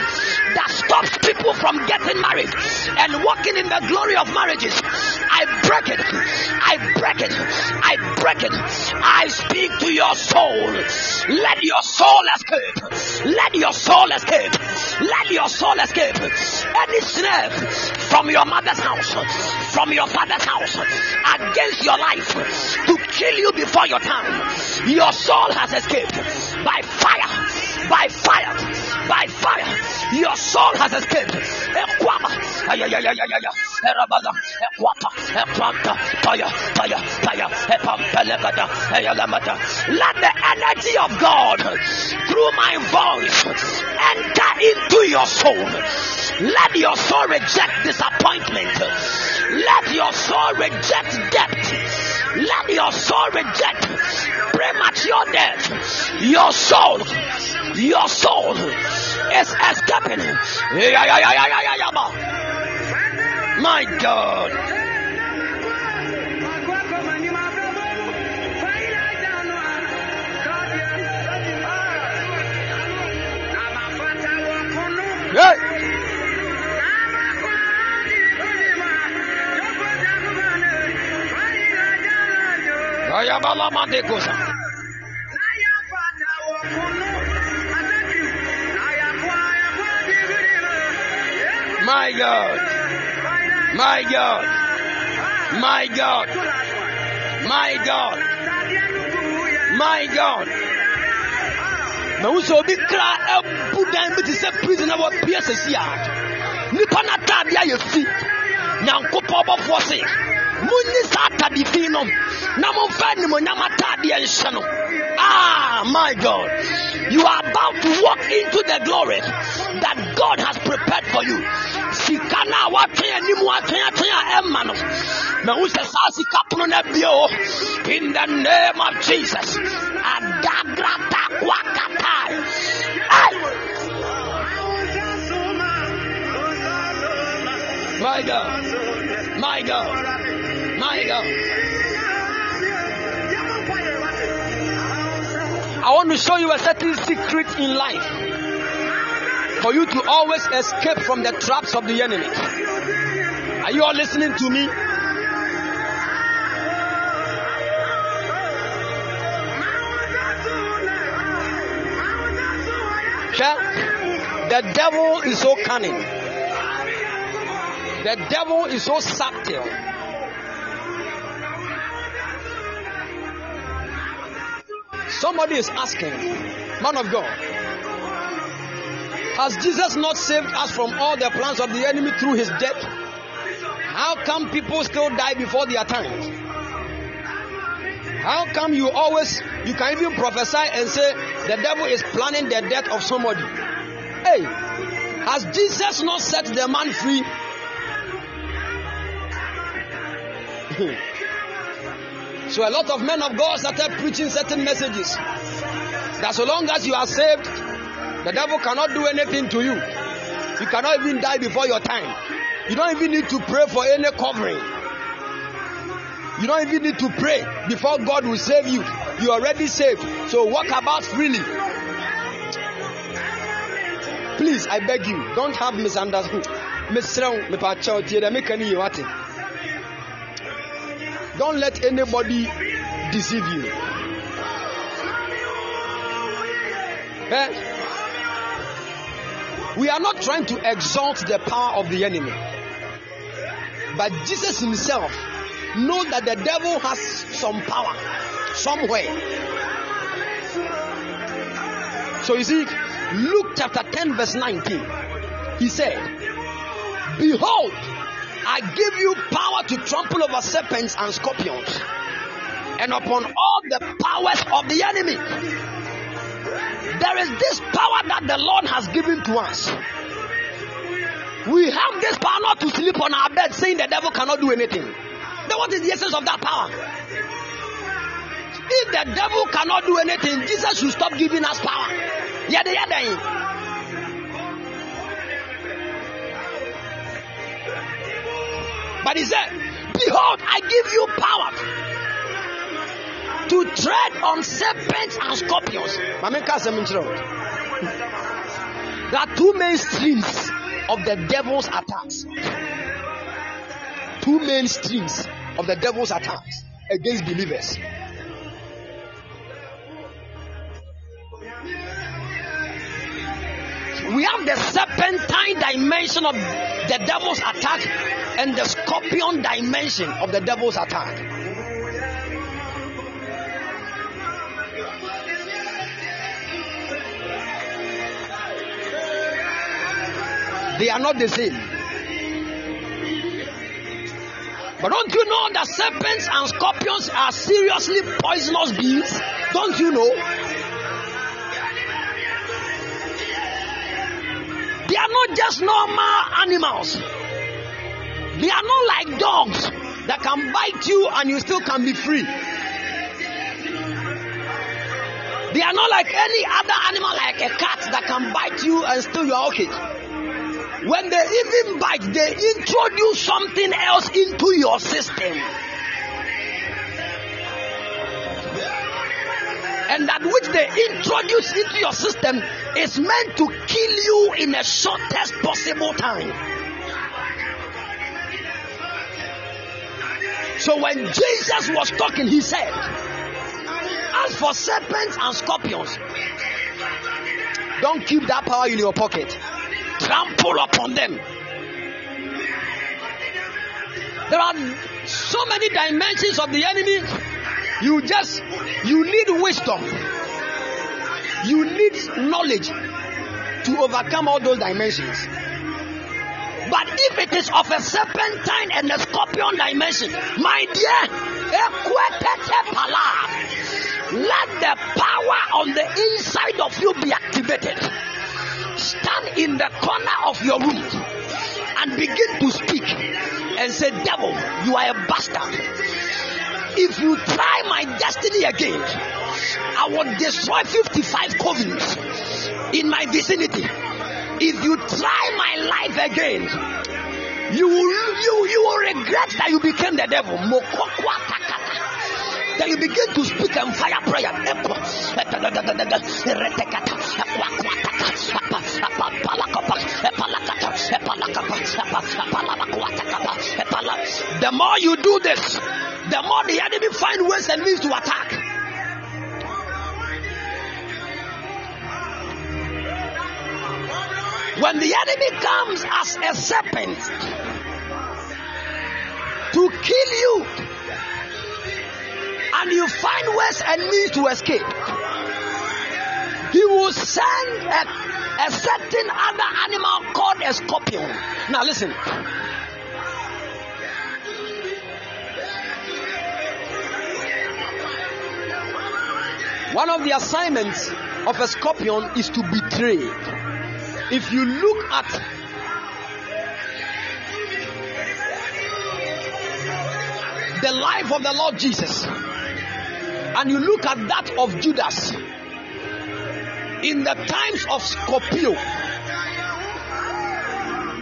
that stops people from getting married and walking in the glory of marriages, I break it. I break it. I break it. I speak to your soul. Let your soul escape. Let your soul escape. Let your soul escape. Any snare from your mother's house, from your father's house, against your life to kill you before your time, your soul has escaped by fire, by fire, by fire. Your soul has escaped. Fire, fire, fire. Let the energy of God through my voice enter into your soul. Let your soul reject disappointment. Let your soul reject debt. Let your soul reject premature death. Your soul, your soul is escaping. My God. Hey. Ayabala Madekosa. My God. My God. My God. My God. My God. na wosɛ obi kra abu dan bi te sɛ prison a wɔpie sɛsi a nnipa no atade ayɛ fi nyankopɔn bɔfoɔ se munyi saa atade fi no na momfa animonyam atadeɛ nhyɛ no ah my god you are about to walk into the glory that god has prepared for you woatwe anim a ɛma no. Sɛ saa sika pono no in the name of jesus. Adagrata kwakatai my god. My god. My god. I want to show you a certain secret in life for you to always escape from the traps of the enemy. Are you all listening to me? Yeah? The devil is so cunning. The devil is so subtle. Somebody is asking, man of God, has Jesus not saved us from all the plans of the enemy through his death? How come people still die before their time? How come you always, you can even prophesy and say the devil is planning the death of somebody? Hey, has Jesus not set the man free? So a lot of men of God started preaching certain messages. That so long as you are saved, the devil cannot do anything to you. You cannot even die before your time. You don't even need to pray for any covering. You don't even need to pray before God will save you. You are already saved. So walk about freely. Please, I beg you, don't have misunderstanding. Don't let anybody deceive you. Eh? We are not trying to exalt the power of the enemy. But Jesus himself knows that the devil has some power somewhere. So you see, Luke chapter 10, verse 19, he said, Behold, I give you power to trample over serpents and scorpions and upon all the powers of the enemy. There is this power that the Lord has given to us. We have this power not to sleep on our bed saying the devil cannot do anything. Then what is the essence of that power? If the devil cannot do anything, Jesus should stop giving us power. Yeah, are dying. But he said, Behold, I give you power to tread on serpents and scorpions. There are two main streams of the devil's attacks. Two main streams of the devil's attacks against believers. We have the serpentine dimension of the devil's attack and the scorpion dimension of the devil's attack. They are not the same. But don't you know that serpents and scorpions are seriously poisonous beings? Don't you know? They are not just normal animals. They are not like dogs that can bite you and you still can be free. They are not like any other animal, like a cat that can bite you and still you are okay. When they even bite, they introduce something else into your system. And that which they introduce into your system is meant to kill you in the shortest possible time. So when Jesus was talking, he said, As for serpents and scorpions, don't keep that power in your pocket trample upon them. There are so many dimensions of the enemy. You just you need wisdom. You need knowledge to overcome all those dimensions. But if it is of a serpentine and a scorpion dimension, my dear, let the power on the inside of you be activated stand in the corner of your room and begin to speak and say, Devil, you are a bastard. If you try my destiny again, I will destroy 55 covens in my vicinity. If you try my life again, you will you, you will regret that you became the devil. Then you begin to speak and fire prayer. The more you do this, the more the enemy find ways and means to attack. When the enemy comes as a serpent to kill you, and you find ways and means to escape, he will send a, a certain other animal called a scorpion. Now, listen. One of the assignments of a scorpion is to betray. If you look at the life of the Lord Jesus and you look at that of Judas in the times of Scorpio,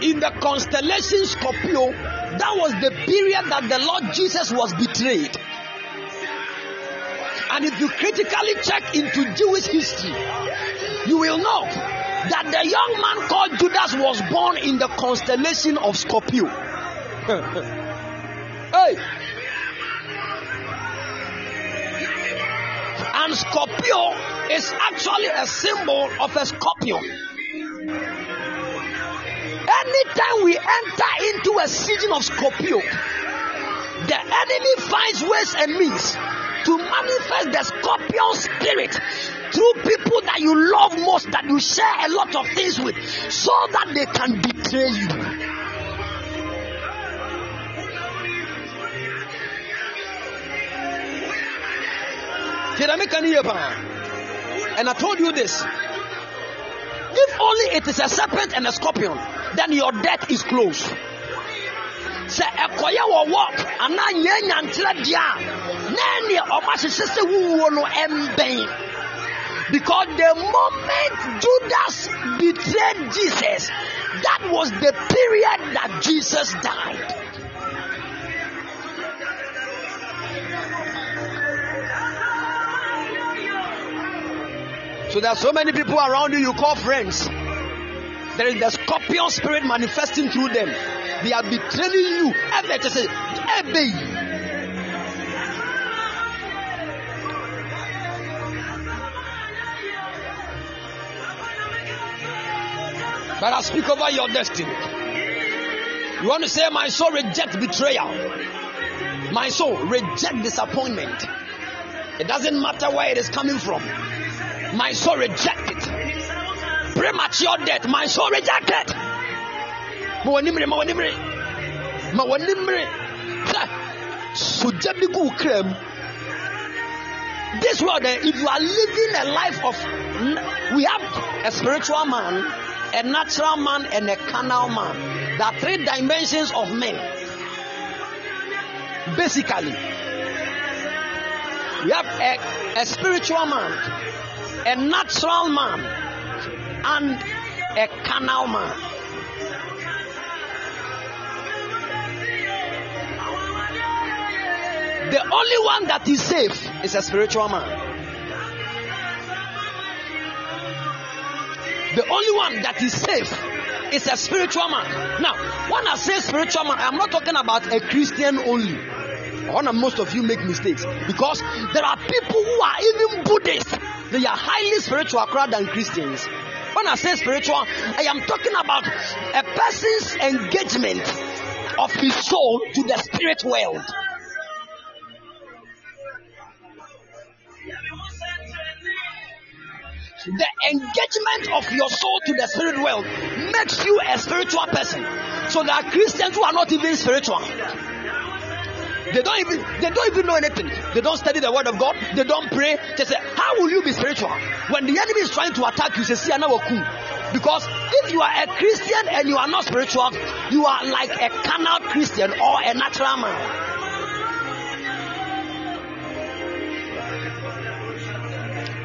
in the constellation Scorpio, that was the period that the Lord Jesus was betrayed. And if you critically check into Jewish history, you will know that the young man called Judas was born in the constellation of Scorpio. hey! And Scorpio is actually a symbol of a scorpion. Anytime we enter into a season of Scorpio, the enemy finds ways and means to manifest the scorpion spirit through people that you love most, that you share a lot of things with, so that they can betray you. And I told you this. If only it is a serpent and a scorpion, then your death is close. Sɛ ɛkɔyɛ wɔ walk anaa nyɛ nyankyerɛ deɛ a na ɛneɛ ahyehyɛ sɛ no ɛmbɛn. Because the moment Judas betrayed Jesus, that was the period that Jesus died. So there are so many people around you you call friends. There is the scorpion spirit manifesting through them. They are betraying you. Ever to say, Ebe. But I speak over your destiny. You want to say, My soul reject betrayal. My soul reject disappointment. It doesn't matter where it is coming from. My soul reject it. Premature death. My soul reject it. Mawanimre, mawanimre, mawanimre. Bi gu kram. This world, eh, if you are living a life of, we have a spiritual man, a natural man, and a carnal man. There are three dimensions of men. Basically, we have a, a spiritual man, a natural man, and a carnal man. The only one that is safe is a spiritual man. The only one that is safe is a spiritual man. Now, when I say spiritual man, I'm not talking about a Christian only. I want most of you make mistakes because there are people who are even Buddhists. They are highly spiritual rather than Christians. When I say spiritual, I am talking about a person's engagement of his soul to the spirit world. the engagement of your soul to the spirit world makes you a spiritual person. So there are Christians who are not even spiritual. They don't even they don't even know anything. They don't study the word of God. They don't pray. They say, How will you be spiritual? When the enemy is trying to attack you, say, see I know Because if you are a Christian and you are not spiritual, you are like a carnal Christian or a natural man.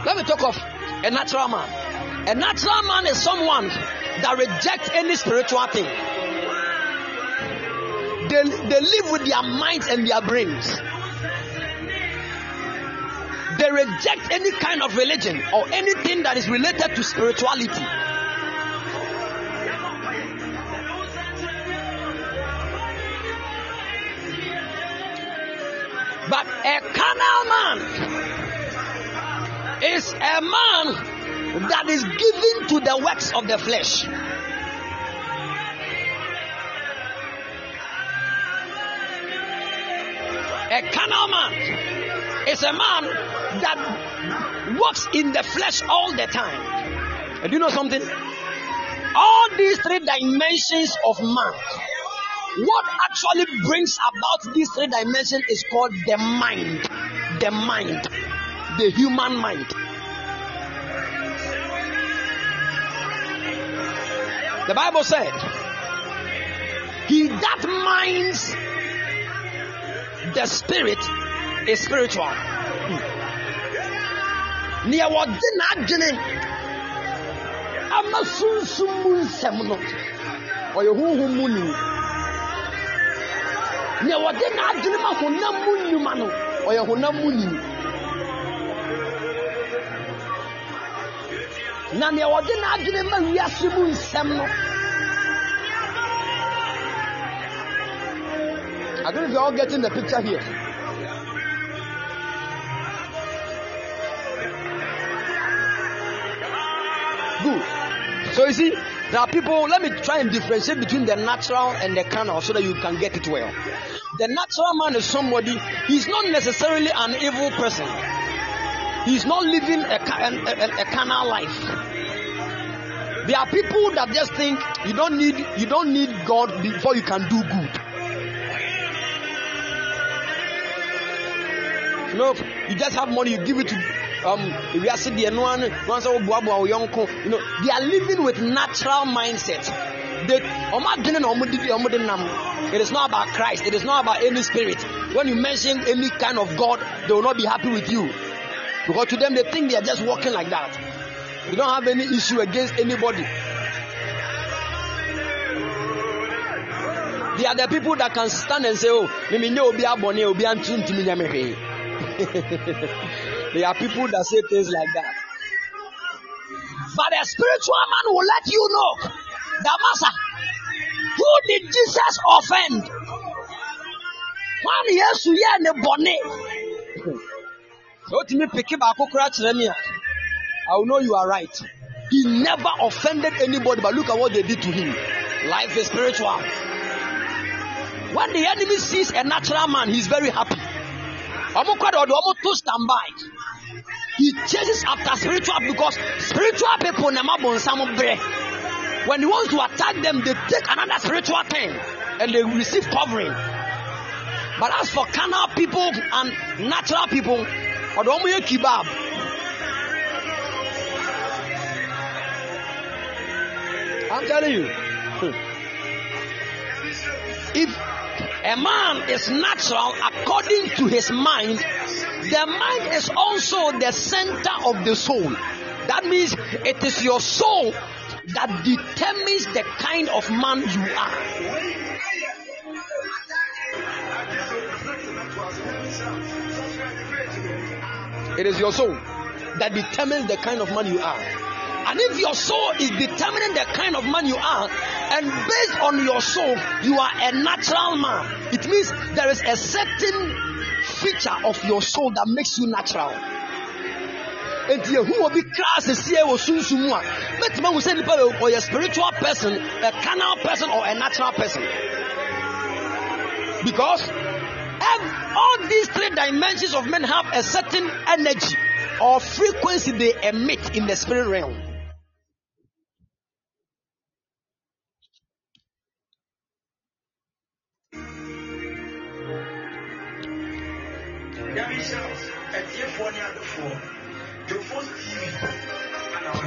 Let me talk of a natural man. A natural man is someone that rejects any spiritual thing. They, they live with their minds and their brains. They reject any kind of religion or anything that is related to spirituality. But a carnal man is a man that is given to the works of the flesh. A carnal man is a man that works in the flesh all the time. And you know something? All these three dimensions of man, what actually brings about these three dimensions is called the mind. The mind. The human mind. The Bible said, He that minds the spirit is spiritual. Nea wɔde n'adwene ama sunsun mu nsɛm no ɔyɛ huhum mu ni nea wɔde n'adwene ma honam mu nnwuma no ɔyɛ honam mu ni na nea wɔde n'adwene ma wiase mu nsɛm no I don't know if you're all getting the picture here. Good. So you see, there are people, let me try and differentiate between the natural and the carnal so that you can get it well. The natural man is somebody, he's not necessarily an evil person. He's not living a, a, a carnal life. There are people that just think you don't need you don't need God before you can do good. Know, you just have money, you give it to um if you are sitting there, no one once you know, they are living with natural mindset. They it is not about Christ, it is not about any spirit. When you mention any kind of God, they will not be happy with you. Because to them they think they are just walking like that. They don't have any issue against anybody. They are the people that can stand and say, Oh, Mimi obi abone obi antintimi nyamehwe. There are people that say things like that. But a spiritual man will let you know that Master, who did Jesus offend? When Yesu yɛ ne bɔne. Otimi peke baako kora kyerɛ me a, I know you are right. He never offended anybody, but look at what they did to him. Life is spiritual. When the enemy sees a natural man, he's very happy. Ọmọ kwada ọdọ ọmọ to stand by. He chases after spiritual because spiritual people na ma bọ nsam brẹ. When he wants to attack them, they take another spiritual thing and they receive covering. But as for carnal people and natural people, ọdọ ọmọ yẹ kebab. I'm telling you. If a man is natural according to his mind, the mind is also the center of the soul. That means it is your soul that determines the kind of man you are. It is your soul that determines the kind of man you are. And if your soul is determining the kind of man you are, and based on your soul, you are a natural man, it means there is a certain feature of your soul that makes you natural. nti ehu obi kraa sesie wɔ sunsun mu a mɛtuma hu sɛ nipa yɛ ɔyɛ spiritual person a carnal person or a natural person because all these three dimensions of men have a certain energy or frequency they emit in the spirit realm.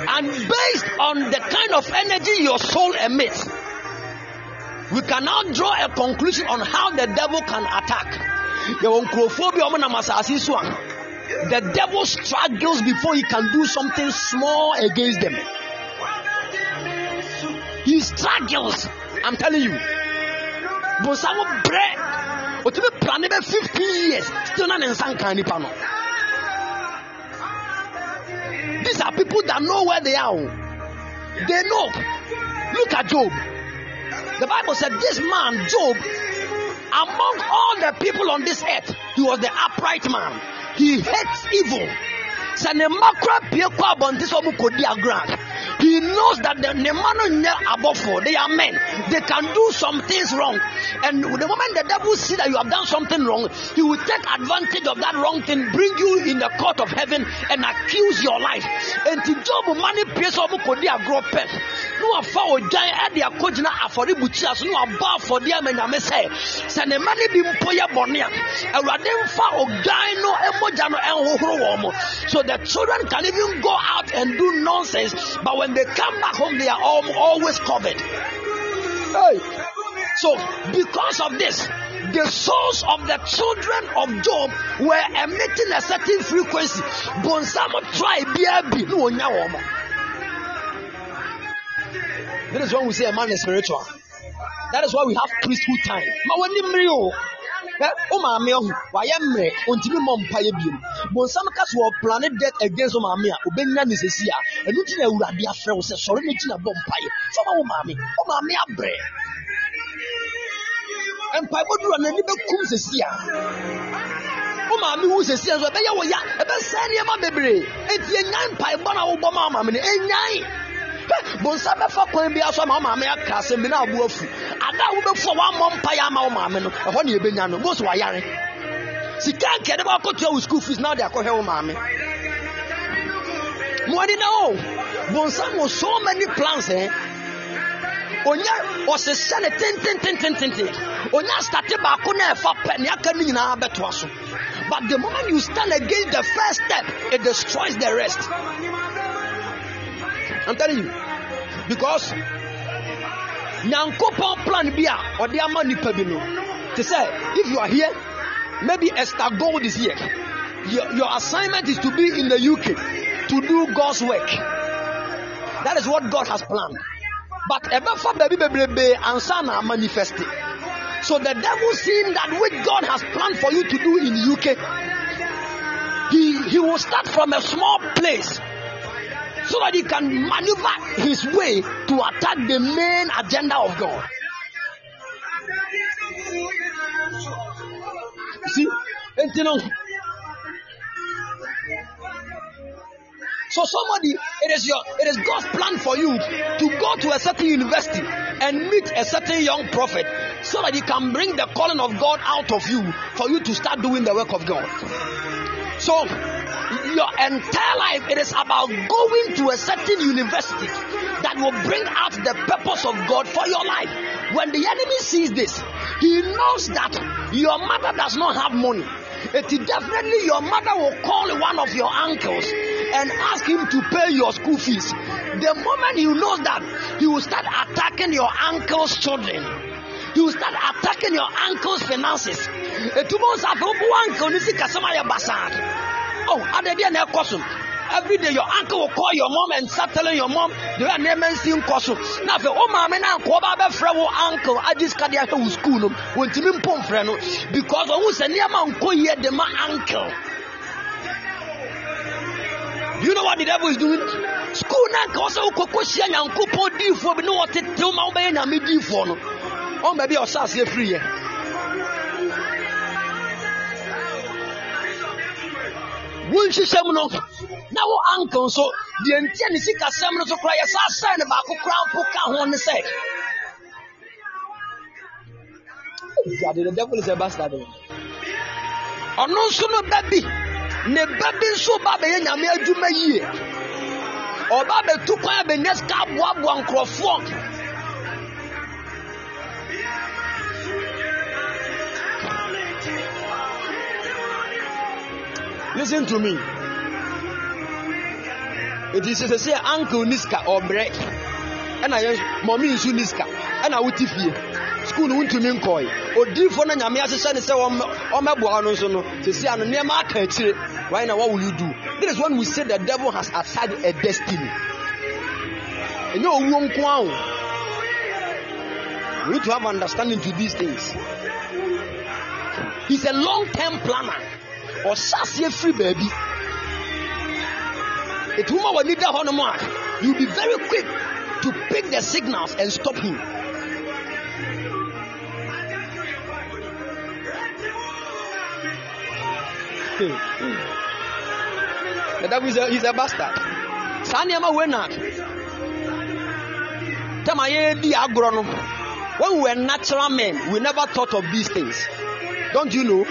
And based on the kind of energy your soul emits, we can now draw a conclusion on how the devil can attack. The devil struggles before he can do something small against them. He struggles. I'm telling you. Otumi plan bɛ 15 years. Still not in nsa nipa no. These are people that know where they are. They know. Look at Job. The Bible said this man, Job, among all the people on this earth, he was the upright man. He hates evil. Sɛ ne mma kora pie kɔ abɔnten sɛ ɔmo kɔdi agorɔ a, He knows that the ne mma no nyɛ abɔfo. They are men. They can do some things wrong. And the moment the devil see that you have done something wrong, he will take advantage of that wrong thing, bring you in the court of heaven, and accuse your life. Job mani pie sɛ ɔmo kɔdi agorɔ pɛ. Na wafa ogyan ɛde akɔgyina afɔrebukyia so na wabɔ afɔdeɛ ama nyame sɛ sɛ ne mma no bi mpo yɛ bɔne a awurade mfa ogyan no mogya no ɛnhohoro wɔn mo so the children can even go out and do nonsense but when they come back home they are always covered hey. so because of this the souls of the children of Job were emitting a certain frequency. Bonsamo try BRB. No one. That is why we say a man is spiritual. That is why we have priesthood time. Ma wani mmiri o. O maame ɔho wayɛ mmerɛ ontumi mmɔ mpaeɛ biem. Bonsam ka so wɔ plane death against maame a obenya ne sesi a ɛnu ti na awurade afrɛ wo sɛ sɔre ne gyina bɔ mpaeɛ. Fɔma wo maame. O maame abrɛ. Mpaebɔ duro a n'ani bɛkum sesi a. wo maame wu sɛsi nso ɛbɛyɛ wo ya ɛbɛsɛe nneɛma bebree enti ɛnyae mpaebɔ na wobɔ ma wo maame no Hɛ, bonsa bɛfa kwan bi aso ama wo maame aka asɛm bi na abo afu. Ada a wobɛfu a woammɔ mpaeɛ ama wo maame no ɛhɔ ne yɛbɛnya no mose wayare. Sika nkɛde bɛakɔtua wo school fees na wode akɔhwɛ wo maame. Moani na o bonsa wɔ so many plans eh? onya ɔsesɛ ne tentententententen. Onya starte baako na ɛfa pɛ ne aka no nyinaa bɛtoa so. But the moment you stand against the first step it destroys the rest i'm telling you. Because nyankopɔn plan a ɔde ama nipa bi te sɛ if you are here maybe esther gold is here. Your, your assignment is to be in the uk to do god's work. That is what god has planned. But ɛbɛfa baabi bebrebe ansa na manifest it. so the devil seeing that which god has planned for you to do in uk he he will start from a small place so that he can maneuver his way to attack the main agenda of God. See, and you know, so somebody, it is your, it is God's plan for you to go to a certain university and meet a certain young prophet, so that he can bring the calling of God out of you for you to start doing the work of God. So your entire life it is about going to a certain university that will bring out the purpose of God for your life. When the enemy sees this, he knows that your mother does not have money. It is definitely your mother will call one of your uncles and ask him to pay your school fees. The moment he knows that, he will start attacking your uncle's children. Will start attacking your uncle's finances. Oh, adedia na ekoso. Every day your uncle will call your mom and start telling your mom the way name and sing koso. Na fe o maame na ko ba be frɛ wo uncle agis kadi ahwe wo school no. Wontimi mpom frɛ no because ohun sɛ nneɛma nko yie de ma uncle. You know what the devil is doing? School na nka ɔsɛ wokɔkɔ hyia nyankopɔn diifoɔ bi ne wɔtetew ma wobɛyɛ nyame diifoɔ no ɔn baabi a ɔsɛ aseɛ wonhyehyɛ mu no na wo uncle nso deɛ ntia ne sikasɛm no so koraa yɛ saa sɛe ne baako koraa mpo ka ho ne sɛ the devil is a bastard. ɔno nso no ba bi ne ba bi nso ba bɛyɛ nyame adwuma yie ɔba bɛtu kwan abɛnya sika aboaboa nkurɔfoɔ listen to me. It is sɛ sɛ uncle ni sika ɔbrɛ ɛna yɛ mɔmi nso ni sika ɛna wote fie school no wontumi nkɔe odiifoɔ no nyame ahyehyɛ ne sɛ ɔmɛboa no nso no. Sɛsi ano nneɛma aka akyire why na what will you do? This is when we say the devil has assigned a destiny. Ɛnyɛ owuo nko aho we need to have understanding to these things. He's a long term planner ɔhyɛ aseɛ firi baabi. Ɛtumi ma w'ani da hɔ nom a you be very quick to pick the signals and stop him. The devil is a, he's a bastard. Saa nneɛma wei na tam a yɛdi agorɔ no. When we were natural men we never thought of these things. Don't you know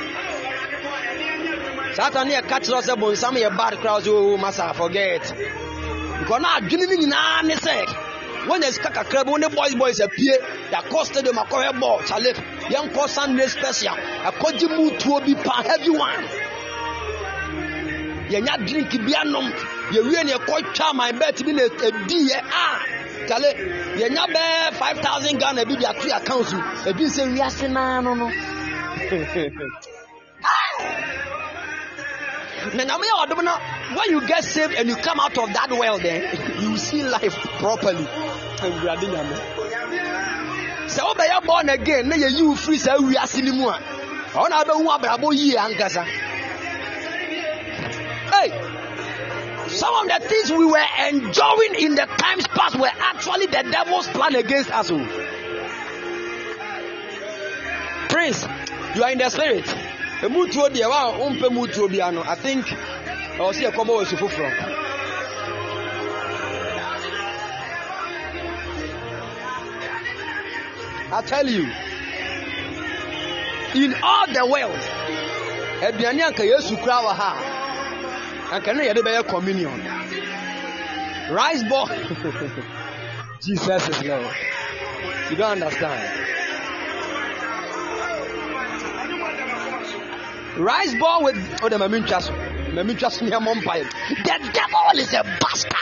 saa ta ne yɛka kyerɛ sɛ bonsam yɛ bad koraa sɛ o masa forget. Because na adwene no nyinaa ne sɛ wɔnya sika kakra bi wo ne boys boys apie yɛakɔ stadium akɔhwɛ ball chale yɛnkɔ sunday special akɔgye mu tuo bi pa heavy one. Yɛnya drink bi anom yɛwie ne yɛkɔ twa my bet bi na ɛdi yɛ a chale yɛnya bɛɛ 5000 ghana bi de ato yɛ account mu ebi sɛ wiase naa no no when you get saved and you come out of that well, then you see life properly. Sɛ wobɛyɛ oh, born again. Na yɛyi wo firi saa wiase no mu a ɔwo na wobɛhu abrabɔ yie hey some of the things we were enjoying in the times past were actually the devil's plan against us oh. prince you are in the spirit emutuo deɛ wa wompɛ mutuo bia no i think ɛwɔ sɛ yɛkɔbɔ wɔ su foforɔ I tell you, in all the world, aduane anka yesu kura wɔ ha anka ne yɛde bɛyɛ communion. Rice ball. Jesus is Lord. You don't understand. Rice ball with oh the mamin chaso. Mamin chaso near Mumbai. The devil is a bastard.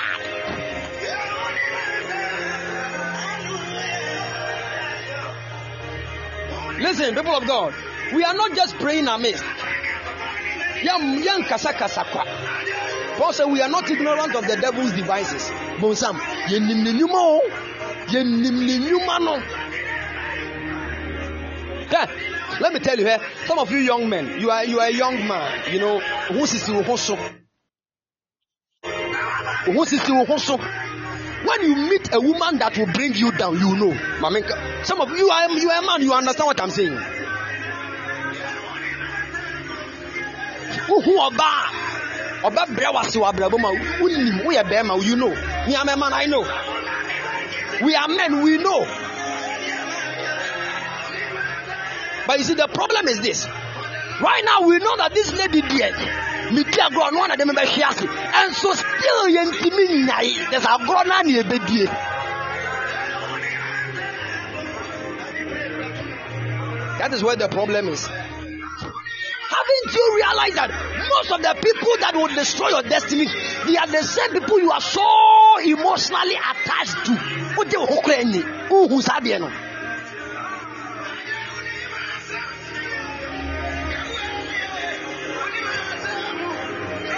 Listen, people of God, we are not just praying amiss. Yam yang kasa kasa kwa. Paul said we are not ignorant of the devil's devices. Bonsam, yenim ne nyuma o. Yenim ne nyuma no. Yeah. Let me tell you, eh, some of you young men, you are you are a young man, you know, who sisi wo so. Who sisi wo so. When you meet a woman that will bring you down, you know. Mamenka, some of you are you are a man, you understand what I'm saying. Wohu ɔbaa ɔbɛbrɛ wase wɔ abrabɔ ma wonim woyɛ bɛrima you know me am a man I know we are men we know but you see the problem is this. Right now we know that this lady there meti agorɔ no ɔna de me bɛhwe ase and so still yɛntimi nyae there's agorɔ no a ne yɛbɛdie that is where the problem is. Haven't you realized that most of the people that will destroy your destiny, they are the same people you are so emotionally attached to?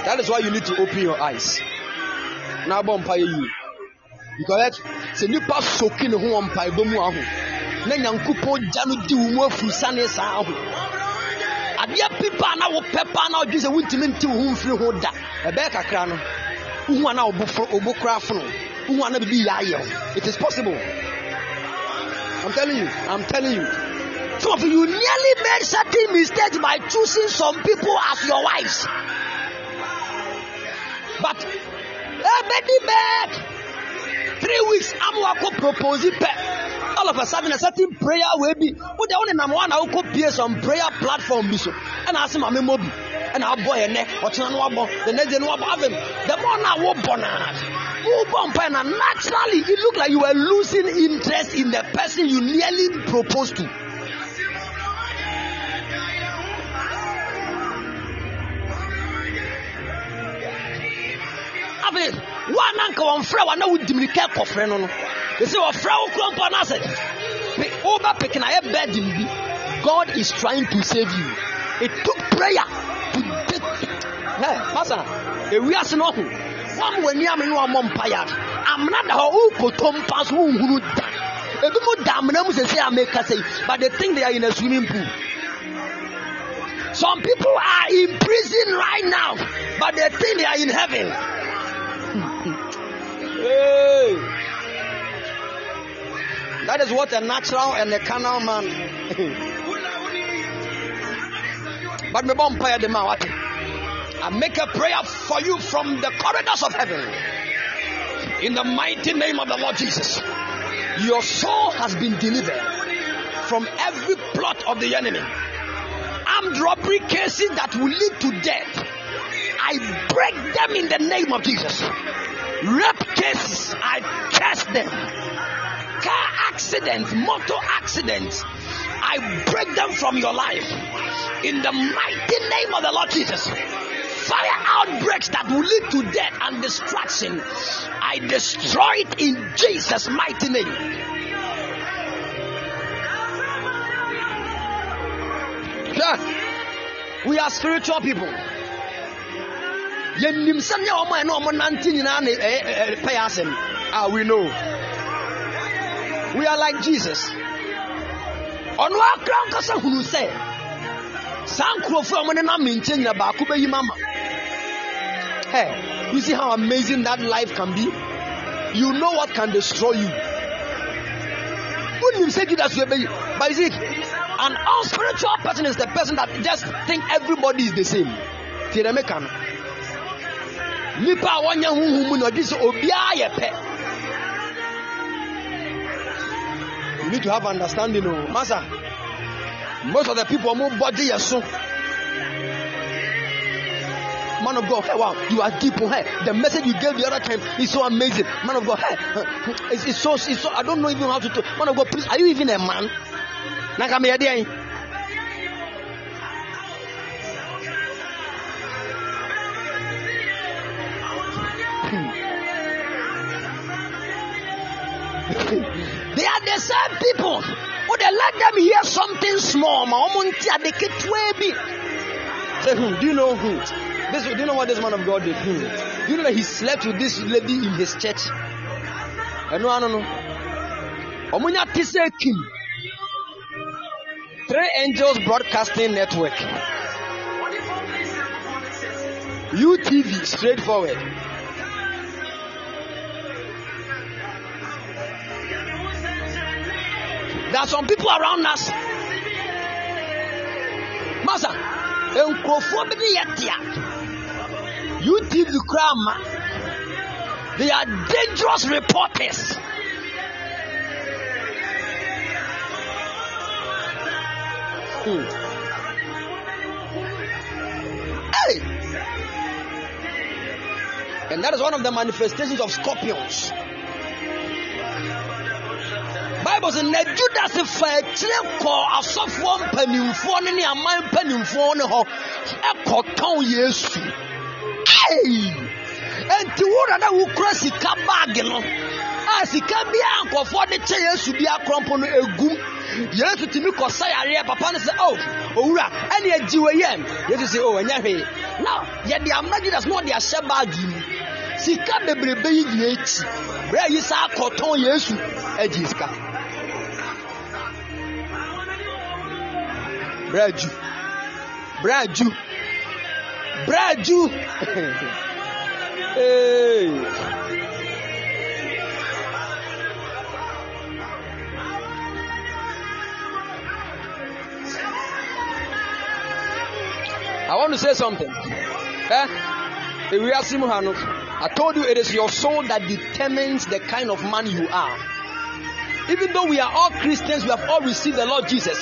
That is why you need to open your eyes. Now, bumpire you. Because sɛ nipa soki ne ho wɔ mpaebɔ mu aho na nyankopɔn gya no di wo mu afuru sane saa aho adeɛ pipa na wo pɛ paa na ɔdwe sɛ wontumi nte wo ho mfiri ho da ɛbɛyɛ kakra no wohu ana ɔbo kora fono wohu ana biribi yɛ ayɛ it is possible i'm telling you i'm telling you Some of you nearly made certain mistakes by choosing some people as your wives. But ɛbɛdi bɛɛ three weeks amuako propose pɛ all of a sudden a certain prayer wey be wo de wo ne nam wa na wokɔ pie some prayer platform bi so. Ɛna ase maame mo bi ɛna abɔ yɛ nɛ ɔtena no abɔ the next day no abɔ afɛm the more na wo bɔ na wo bɔ mpa na naturally it look like you were losing interest in the person you nearly proposed to. Afei wo a na nka wɔmfrɛ wa na wodi mirika kɔfrɛ no no ɛsɛ wɔfrɛ wo kuro mpa no asɛ wobɛpeke na ayɛ burden bi god is trying to save you. It took prayer to get hey, masa ewiase no ho wam w'ani ame ne wammɔ mpayɛ a amena da hɔ wokɔtɔ mpa so wonhunu da ebi mu da amena mu sɛsɛ a mekasa yi but they think they are in a swimming pool. Some people are in prison right now but they think they are in heaven Hey. That is what a natural and a carnal man. but me prayer the man? I make a prayer for you from the corridors of heaven. In the mighty name of the Lord Jesus. Your soul has been delivered from every plot of the enemy. Armed robbery cases that will lead to death. I break them in the name of Jesus rape cases, I curse them. Car accidents, motor accidents, I break them from your life. In the mighty name of the Lord Jesus. Fire outbreaks that will lead to death and destruction. I destroy it in Jesus' mighty name. We are spiritual people. Yɛnim sɛnea ɔmo ɛne ɔmo nante nyinaa asɛm. Ah we know. We are like jesus. Ɔno akra nkasa hunu sɛ saa nkurɔfoɔ a ɔmo ne nkyɛn nyina baako bɛyi mama hey you see how amazing that life can be? You know what can destroy you. Wonim sɛ judas bɛyi but you see an unspiritual person is the person that just think everybody is the same. Meka no nipa a huhu mu na ɔdi sɛ obiara yɛ pɛ you need to have understanding o masa most of the people ɔmo body yɛ so man of God, hey, wow, you are deep. Hey, the message you gave the other time is so amazing. Man of God, hey, it's, it's so, it's so, I don't know even how to talk. Man of God, please, are you even a man? Nakameyade. Same people. Who they let them hear something small? Ma ọmọ ntí adé ketewa bi. Say hmm do you know hmm this do you know what this man of God did? Do you know that he slept with this lady in his church? Ẹnu ano no. Ọmọ nya ti sẹ kim. Three angels broadcasting network. Utv straightforward. There are some people around us. Masa, nkurɔfoɔ bi ne yɛ. They are dangerous reporters. Hey! And that is one of the manifestations of scorpions. Bible sɛ na judas fa akyire kɔɔ asɔfoɔ mpanimfoɔ no ne aman mpanimfoɔ no hɔ ɛkɔtɔn yesu. Ei enti wo na wokura sika baage no a sika biara nkɔfoɔ de kyɛ yesu bi akorɔmpo no egum yesu tumi kɔsa yareɛ papa no sɛ o owura ɛne agyi wɔ yɛm yesu sɛ o ɛnyɛ hwee. Na yɛde ama judas na ɔde ahyɛ baage mu. Sika bebrebe yi nyina akyi. Berɛ yi saa kɔtɔn yesu agyi sika braju braju braju hey. I want to say something. Eh? I told you it is your soul that determines the kind of man you are. Even though we are all Christians, we have all received the Lord Jesus,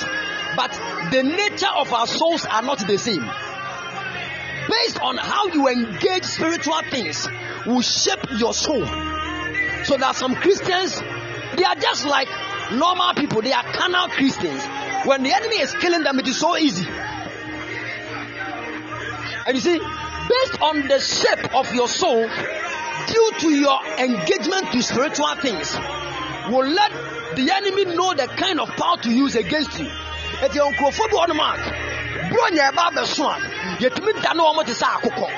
but the nature of our souls are not the same. Based on how you engage spiritual things, will shape your soul. So there are some Christians, they are just like normal people, they are carnal Christians. When the enemy is killing them, it is so easy. And you see, based on the shape of your soul, due to your engagement to spiritual things, will let the enemy know the kind of power to use against you. Eti nkurɔfoɔ bi wɔ nom a buro nyɛ ɛba abɛso a yɛtumi da ne wɔn te sɛ akokɔ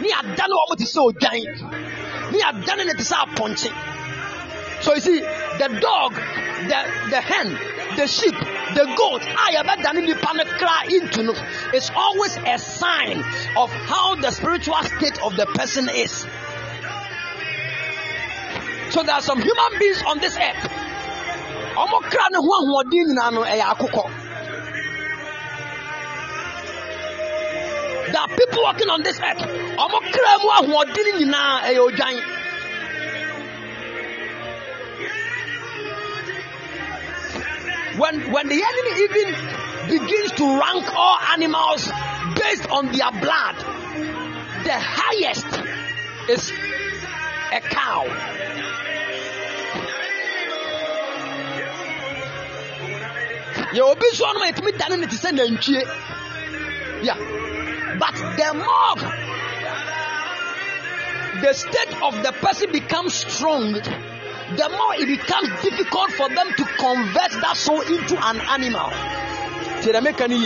ne yɛada ne wɔn te sɛ odwan ne yɛada ne te sɛ apɔnkye so you see the dog the the hen the sheep the goat a yɛbɛda ne nipa no kra into no is always a sign of how the spiritual state of the person is. So there are some human beings on this earth there are people walking on this earth. When when the enemy even begins to rank all animals based on their blood the highest is a cow yɛ obi soɔ no ma yɛtumi dane ne te sɛ nantwie. Yeah. But the more the state of the person becomes strong the more it becomes difficult for them to convert that soul into an animal. Say the make any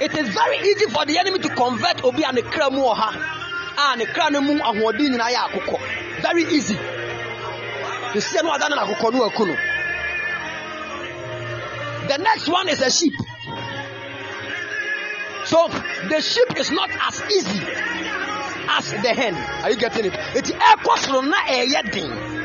it is very easy for the enemy to convert obi a ne kra mu wɔ ha a ne kra no mu ahoɔden nyinaa yɛ akokɔ. Very easy. Te sɛ no ada no na akokɔ no the next one is a sheep. So the sheep is not as easy as the hen. Are you getting it? It's echoes from na eyedin.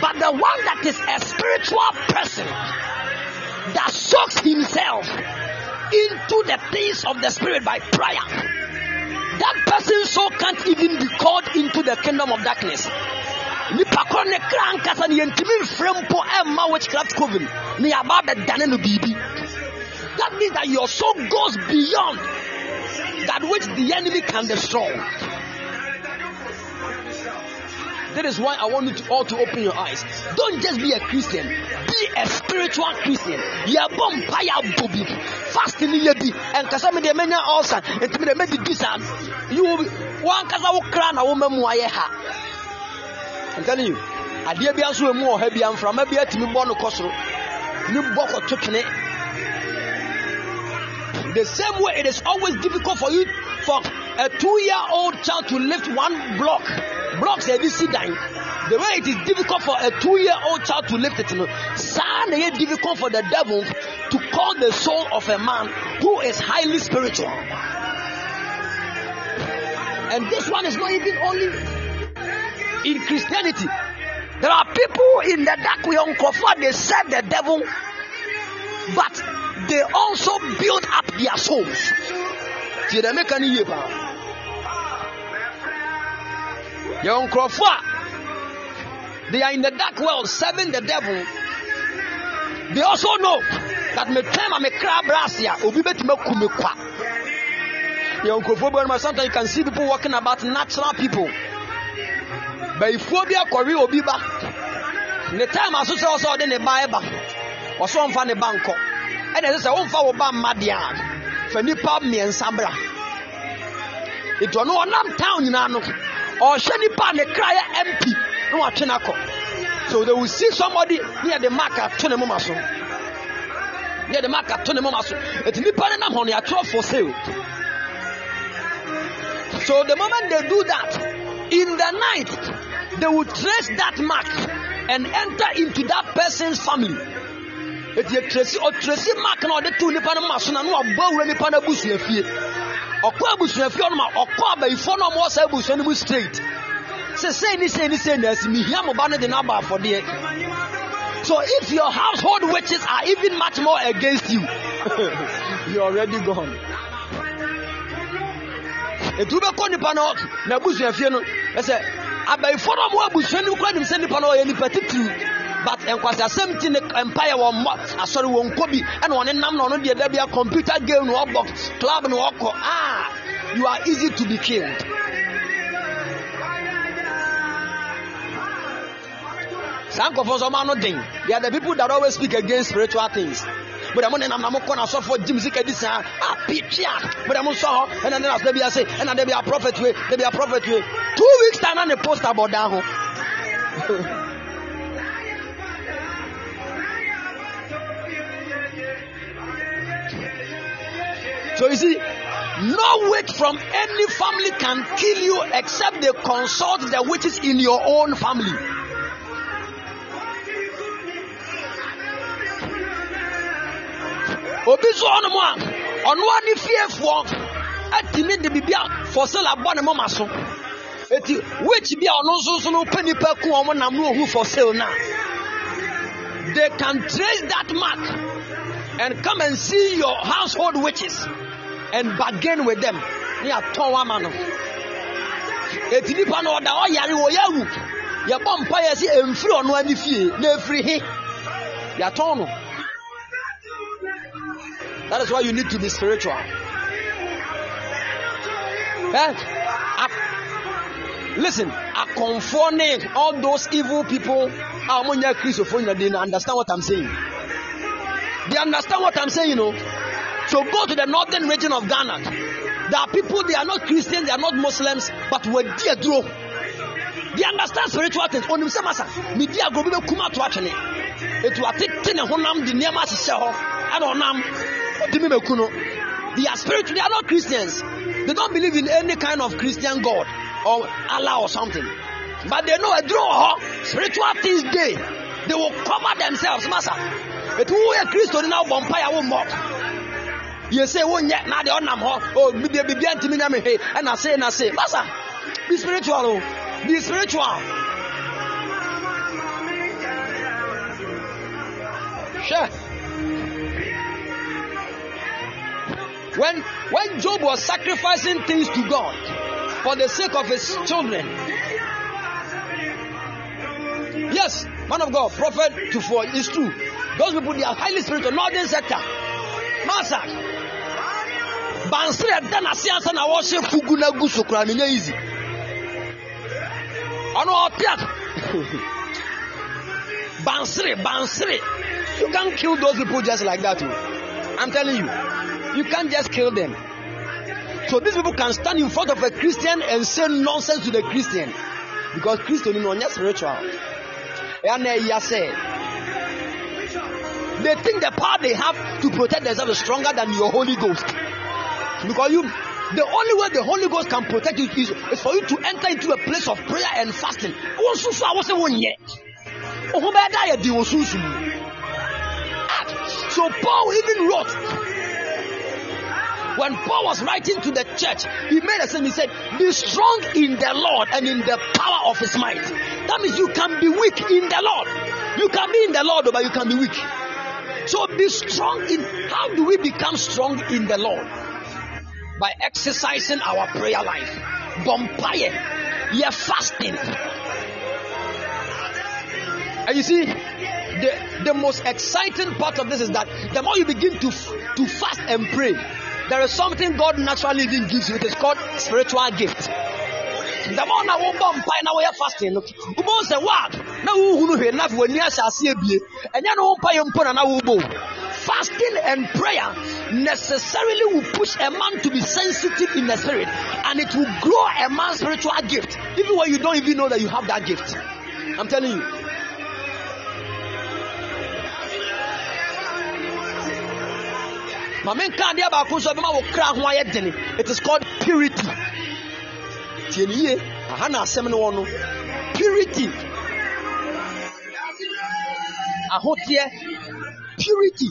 But the one that is a spiritual person that soaks himself into the things of the spirit by prayer, that person so can't even be called into the kingdom of darkness. Nipa koro ne kra nkasa ne yɛntumi mfrɛ mpo ɛmma witchcraft coven ne yɛaba bɛdane no biribi That means that your soul goes beyond that which the enemy can destroy. That is why I want you to all to open your eyes. Don't just be a Christian, be a spiritual Christian. Ya bompaya bobi, fasting ye bi, and kasami de menya ulcer, and to me maybe this You will be one kasa wo kra na wo mamu aye ha. I'm telling you, adeɛ bi aso emu ɔha bi amframa bi atumi bɔ no kɔ soro, ne bɔ kɔto twene. The same way it is always difficult for you for a two-year-old child to lift one block. Blocks ɛde si dan the way it is difficult for a two year old child to lift it no saa na yɛ difficult for the devil to call the soul of a man who is highly spiritual. And this one is not even only in christianity there are people in the dark way nkurɔfoɔ they serve the devil but they also build up their souls. They are in the dark world serving the devil. They also know that me twɛn ma me kra brase a obi bɛtumi aku me kwa. Yɛwɔ nkurɔfoɔ bi wɔn sometimes you can see people walking about natural people bayifuo bi akɔwe obi ba. Ne time aso sɛ ɔsɛ ɔde ne ba ɛba. Ɔsɛ ɔmfa ne ba nkɔ. Ɛna ɛsɛ sɛ ɔmfa wo ba mma deɛ a fa nipa mmiɛnsa bra. Etu ɔno ɔnam town nyinaa no ɔhwɛ nipa ne kra yɛ mp na watwe no akɔ. So they will see somebody near the mark ato ne moma so. Near the mark ato ne moma so. Eti nipa ne nam hɔ no yɛatwerɛ for sale. So the moment they do that in the night they will trace that mark and enter into that person's family. Eti etresi ɔtresi mark na ɔde to nipa no moma so na no abɔ awura nipa no abusua fie. Ɔkɔ abusua fie ɔno ma ɔkɔ abayifoɔ no a ɔmo saa abusua no straight. Sɛ sei ni sei ni sei na asi mihia mo ba no de so if your household witches are even much more against you you are already gone etu bɛkɔ nipa no na abusua fie no ɛsɛ abayifoɔ no ɔmo abusua no kura nim sɛ nipa no ɔyɛ nipa titiriw but nkwasi asɛm ti ne mpaeɛ wɔ mmɔ asɔre wɔn nkɔ bi. Ɛna ɔne nam na ɔno deɛ dabi a computer game na ɔbɔ club na ɔkɔ. Ah you are easy to be killed. saa nkɔfɔ nso ɔmo ano den. They are the people that always speak against spiritual things bóde mo nenam na mo kɔ na asɔfo gym sika di saa a pitia bóde mo sɔ hɔ ɛna ne na asɔ bi ase ɛna de bi a prophet we de bi a prophet we two weeks time na ne poster bɔ dan ho. So you see, no witch from any family can kill you except they consult the witches in your own family. Obi so ɔnom a ɔno ani fiefoɔ atumi de biribi a fɔsil abɔ ne moma so. Eti witch bi a ɔno nso so nipa ku wɔn nam no ohu fɔsil na. They can trace that mark and come and see your household witches and bargain with them. Ne atɔn wama no. Eti nipa no ɔda ɔyare wɔ yawu yɛbɔ mpa yɛ si emfiri ɔno ani fie na efiri he. Yɛatɔn no. That is why you need to be spiritual. Eh? Listen, I conforming all those evil people. I'm on your They understand what I'm saying. They understand what I'm saying, you know. So go to the northern region of Ghana. There are people, they are not Christians, they are not Muslims, but we're dear draw. They understand spiritual things. On himself, masa, media go be kuma to will take ten and honam the near mass and honam. They are spiritual, they are not Christians. They don't believe in any kind of Christian God or Allah or something. But they know a draw spiritual things they they will cover themselves, Master. It will a Christian now vampire will mock. You say, Oh, yeah, now they are nam oh, be the begin to me, and I say, and I say, Master, be spiritual, oh, be spiritual. Sure. When when Job was sacrificing things to God for the sake of his children. Yes, man of God, prophet to for it's true. Those people they are highly spiritual, northern sector. masa bansere ɛda n'ase ansa na wɔhyɛ fugu na gu so koraa ne nyɛ easy ɔno ɔte a bansere bansere you can't kill those people just like that oh. i'm telling you you can't just kill them. So these people can stand in front of a christian and say nonsense to the christian. Because christian no ɔnyɛ spiritual. Uh, Sɛ they think the power they have to protect themselves is stronger than your holy ghost. Because you the only way the holy ghost can protect you is, is for you to enter into a place of prayer and fasting. Wọn soso a wọ́n sẹ́ wọ́n yẹ ohun bẹ́ẹ̀ dá di wọ́n so paul even wrote when paul was writing to the church he made a statement. He said be strong in the lord and in the power of his might. That means you can be weak in the lord. You can be in the lord but you can be weak. So be strong in how do we become strong in the lord? By exercising our prayer life. Bonfire yeah fasting. And you see the the most exciting part of this is that the more you begin to to fast and pray there is something god naturally even gives you. It is called spiritual gift. The more na wo bɔ mpae na woyɛ fasting. No wobɛhu sɛ wa? Na wohunu hwee na w'ani ahyɛ ase abie ɛnyɛ no wo mpaeɛ mpo na na wobɔ fasting and prayer necessarily will push a man to be sensitive in the spirit and it will grow a man's spiritual gift. Even when you don't even know that you have that gift. I'm telling you maame nka adeɛ baako nso ɛbɛma wo kra ho ayɛ dene. It is called purity. Tie ne yie aha na asɛm no wɔ no. Purity. Ahoteɛ. Purity.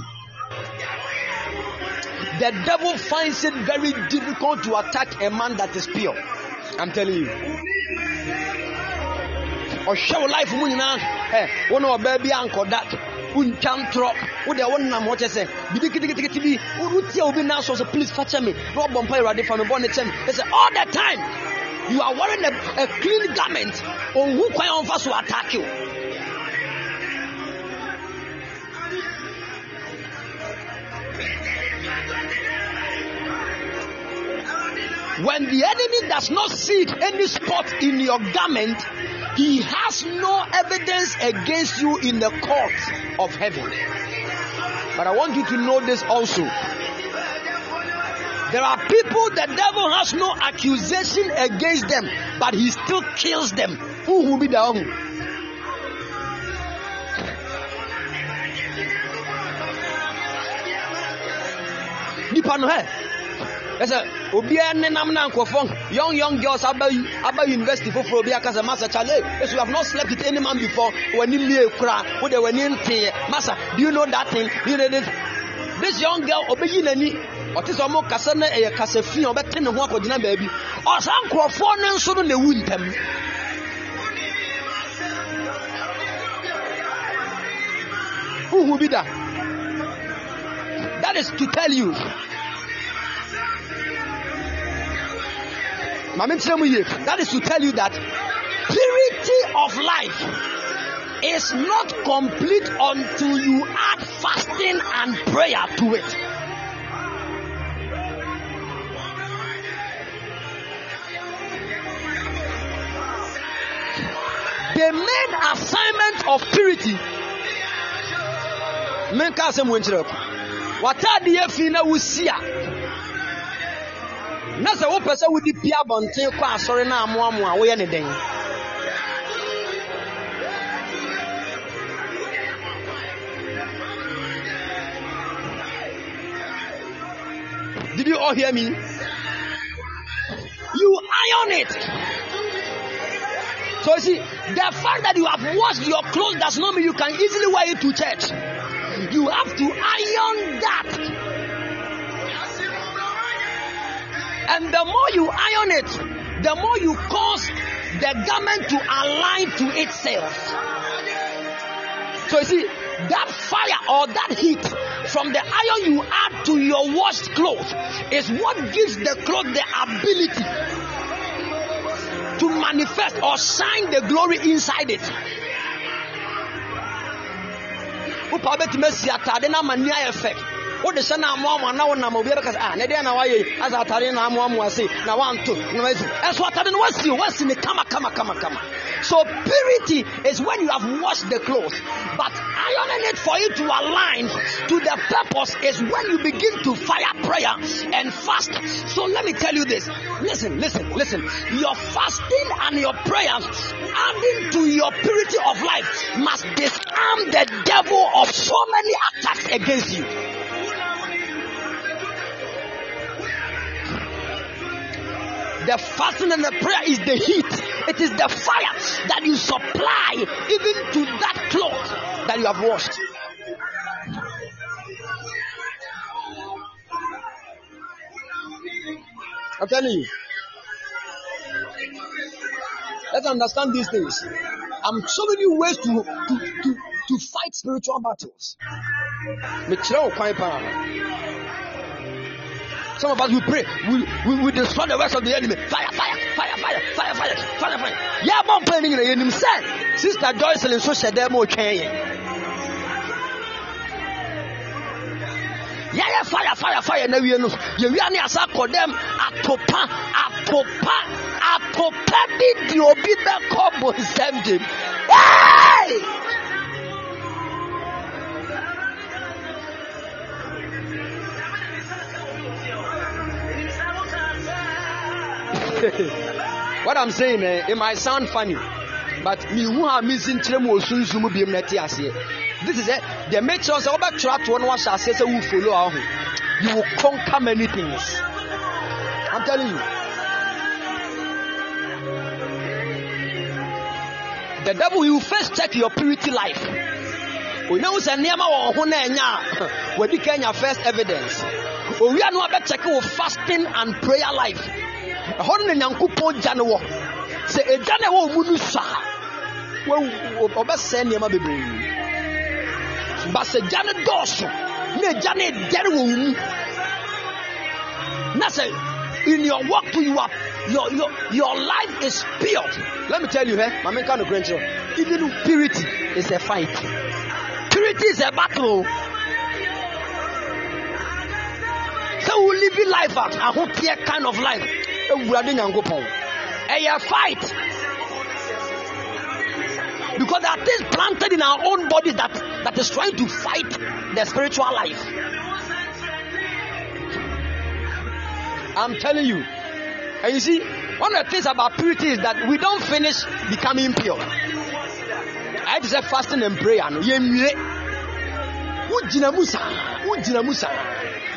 The devil finds it very difficult to attack a man that is pure. I'm telling you. Ɔhwɛ wo life mu nyinaa. Ɛ wo ne ɔbaa bi ankɔda wontwa ntorɔ wode wonam hɔ kyɛ sɛ biribi ketekete bi wotia obi na asɔ sɛ please fa me. Na ɔbɔ mpa awurade fa me bɔne kyɛ me ɛ sɛ all the time you are wearing a, a clean garment. Ɔnhu kwan a ɔmfa so attack you. When the enemy does not see any spot in your garment he has no evidence against you in the court of heaven. But i want you to know this also. There are people the devil has no accusation against them but he still kills them. Who will be the one? Nipa no ɛsɛ obiara nenam na nkɔfɔ young young girls aba aba university foforɔ obi akasa masa chale esu have not slept with any man before. Wani mie kura wo de wani nteɛ masa do you know that thing? Do you know this? This young girl obeyi n'ani. Ɔte sɛ ɔmo kasa na ɛyɛ kasa fi a ɔbɛte ne ho akɔgyina baabi. Ɔsan nkurɔfoɔ ne nso no na ewu ntɛm. Who be that? That is to tell you. That is to tell you that purity of life is not complete until you add fasting and prayer to it. The main assignment of purity. menka asɛm wɔ nkyerɛ ko w'ataadeɛ fi na wosi a na sɛ wopɛ sɛ wode pia abɔnten kɔ asɔre no amoamoa woyɛ ne dɛn Did you all hear me? You iron it. So you see, the fact that you have washed your clothes does not mean you can easily wear it to church. You have to iron And the more you iron it, the more you cause the garment to align to itself. So you see, that fire or that heat from the iron you add to your washed clothes is what gives the cloth the ability to manifest or shine the glory inside it. wopa wobɛtumi asi atade ayɛ fɛ wode hyɛ no amoamoa na wonam obiara ka sɛ ne deɛ na woayɛ asa atade na amoamoa se na woanto na wasi ɛso atade no wasi o wasi ne kama kama kama kama so purity is when you have washed the clothes. But ironing it for it to align to the purpose is when you begin to fire prayer and fast. So let me tell you this. Listen listen listen. Your fasting and your prayers adding to your purity of life must disarm the devil of so many attacks against you The fasting and the prayer is the heat. It is the fire that you supply even to that cloth that you have washed. I'm telling you. Let's understand these things. I'm showing you ways to to to, to fight spiritual battles. Some of us will pray, we, we, we destroy the works of the enemy. Fire, fire, fire, fire, fire, fire, fire, fire. Yeah, mom praying in the enemy said, Sister Joycelyn so said them okay. Yeah, yeah, fire, fire, fire. Now we know. You are near Sako them atopa, atopa, atopa bi di obi be kobo sending. Hey! What I'm saying, eh, it might sound funny, but me who are missing trem was soon zoom be met This is it. The make sure about trap to one wash I say who follow our You will conquer many things. I'm telling you. The devil will first check your purity life. onyahu sɛ nneɛma wɔ ho na ɛnya a wadi ka anya first evidence owia no abɛkyɛke wo fasting and prayer life ɛhɔ no na nyankopɔn gya no wɔ. Sɛ ɛgya no ɛwɔ mu no sa ɔbɛsɛe nneɛma bebree. Ba sɛ gya no dɔɔso na ɛgya no ɛdɛre wɔ wo mu. Na sɛ in your work you are your your your life is pure. Let me tell you eh mama nka no kwenkyerɛ even purity is a fight. Purity is a battle. Sɛ wo living life a ahoteɛ kind of life awurade nyankopɔn. Ɛyɛ fight. Because there are things planted in our own bodies that that is trying to fight the spiritual life. I'm telling you. And you see one of the things about purity is that we don't finish becoming pure. I say fasting and prayer wogyina mu saa wogyina mu saa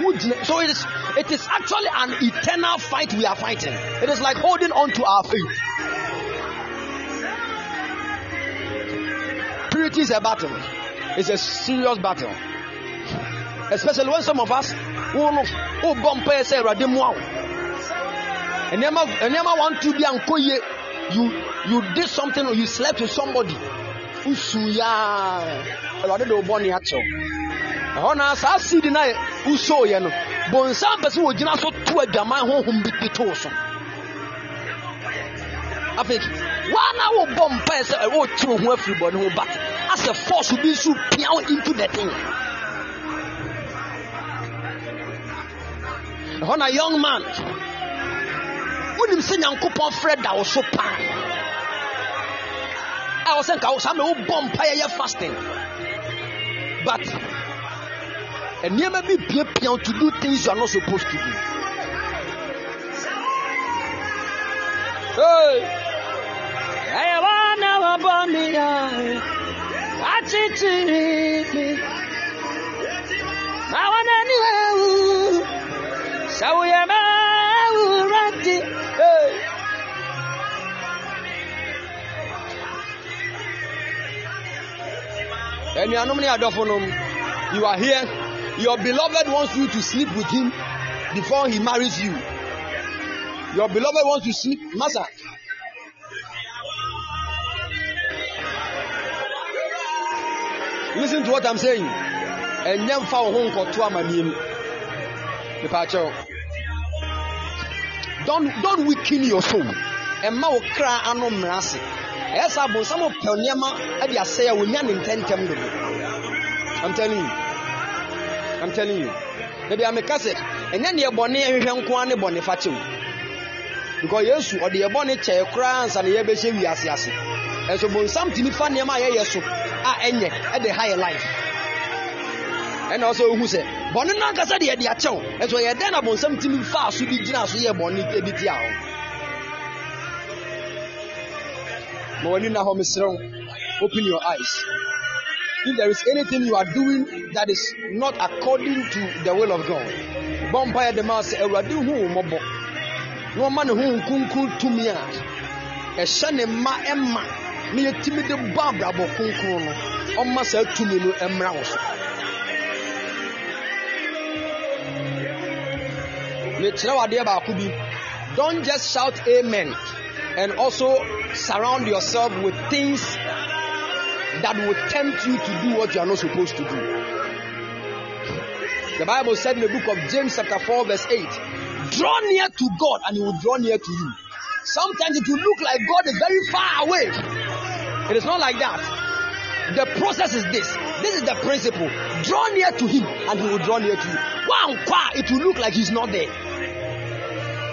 wogyina so it is it is actually an eternal fight we are fighting. It is like holding on to our faith. Purity is a battle. It's a serious battle. Especially when some of us who no who bɔ mpaeɛ sɛ awurade mmoa wo nneɛma nneɛma one two bi ankɔ yie you you did something or you slept with somebody. Usu yaa awurade de o bɔ ne akyɛw ɛhɔ na saa seed na usoo yɛ no bonsam pɛ sɛ wɔgyina so to adwaman honhom bi bi too so. Afei waa na wobɔ mpaeɛ sɛ wo ho afiri bɔne ho but asɛ force bi nso pia into the thing. Ɛhɔ na young man wonim sɛ nyankopɔn frɛ da wo so paa. A wɔ sɛ nka wo saa ma wobɔ mpaeɛ yɛ fasting. But nneɛma bi piapia wo to do things you are not supposed to do hey. ɛyɛ wɔn na wɔbɔ mi yɛ akyekyere mi ma wɔn ani ewu sɛ woyɛ mɛ ewura ti. Hey. anuanom ne adɔfo nom you are here your beloved wants you to sleep with him before he marries you. Your beloved wants to sleep. Masa. Listen to what i'm saying. Mfa wo ho nkɔto amanneɛ mu mepaakyɛw don't don't weaken your soul. Ɛmma wo kra ano mmara ase ɛyɛ sɛ abonsam pɛ nneɛma de asɛe a wonya ne ntɛntɛm dodo i'm telling you i'm telling you. Ebi ameka sɛ ɛnyɛ neɛ bɔne ɛhwehwɛ nko ara ne bɔne fakyew because yesu ɔde yɛ bɔne kyɛɛ koraa ansa na yɛbɛhyɛ wiase ase ɛnso bonsam tumi fa nneɛma a yɛyɛ so a ɛnyɛ ɛde ha yɛ life. Ɛna ɔsɛ ohu sɛ bɔne no ankasa deɛ ɛde akyɛw ɛnso yɛ dɛn na bonsam tumi faa so bi gyina so yɛ bɔne bi tia hɔ ma w'ani na hɔ mesrɛ wo open your eyes if there is anything you are doing that is not according to the will of God bɔ ma sɛ awurade hu wo mmɔbɔ na ɔma ne ho nkunkun tumi a. Ɛhyɛ ne mma ɛma na yɛtumi de bɔ abrabɔ kronkron no. Ɔma saa tumi no mmra wo so mekyerɛ wo adeɛ baako bi. Don't just shout amen and also surround yourself with things that will tempt you to do what you are not supposed to do. The bible said in the book of james chapter 4 verse 8 draw near to god and he will draw near to you. Sometimes it will look like god is very far away. It is not like that. The process is this. This is the principle. Draw near to him and he will draw near to you. Wow, it will look like he's not there.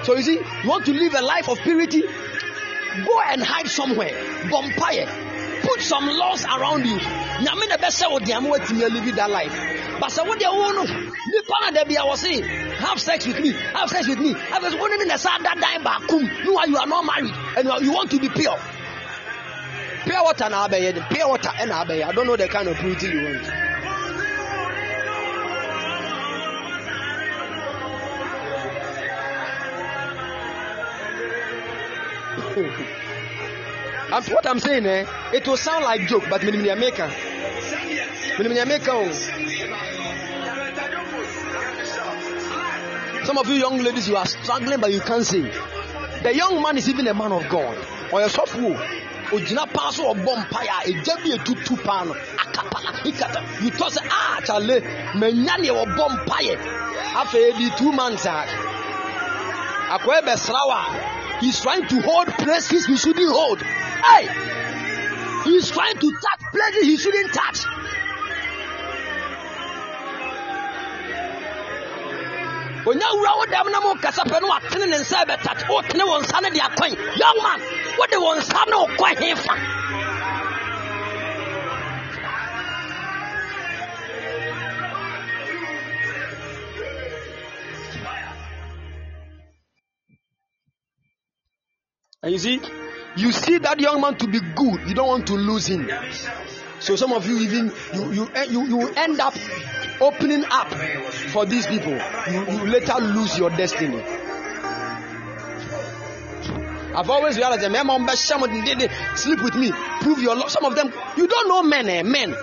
So you see you want to live a life of purity? Go and hide somewhere. Bonfire put some laws around you. Nyame na bɛsɛ wo deɛ ma watumi alive that life. But sɛ wodeɛ wo no nipa na da bia wɔ se have sex with me have sex with me. Have sex wo ne ne na saa da dan baakom no you are not married and you, you want to be pure? Pure water na abɛyɛ de pure water ɛna abɛyɛ. I don't know the kind of purity you want I'm, what I'm saying, eh, it will sound like joke, but minimum America. Minimum America. Some of you young ladies, you are struggling, but you can't sing. The young man is even a man of God. Or a software. ogyina paa so ɔbɔ mpaeɛ a ɛgya bi etutu paa no akapala ikata you talk say ah chale manya neɛ ɔbɔ mpaeɛ afei edi two months a akɔyɛ bɛsra wa he's trying to hold places he shouldn't hold hey! He's trying to touch places he shouldn't touch. Onya wura wo dɛm na mo kasa pɛ no watene ne nsa bɛtat wotene wɔ nsa no de akɔn young man wode wɔ nsa no wokɔ hefa And you see, you see that young man to be good, you don't want to lose him. So some of you even you you you, you end up opening up for these people. You, you later lose your destiny. I've always realized that sleep with me, prove your love. Some of them you don't know men, eh? Men.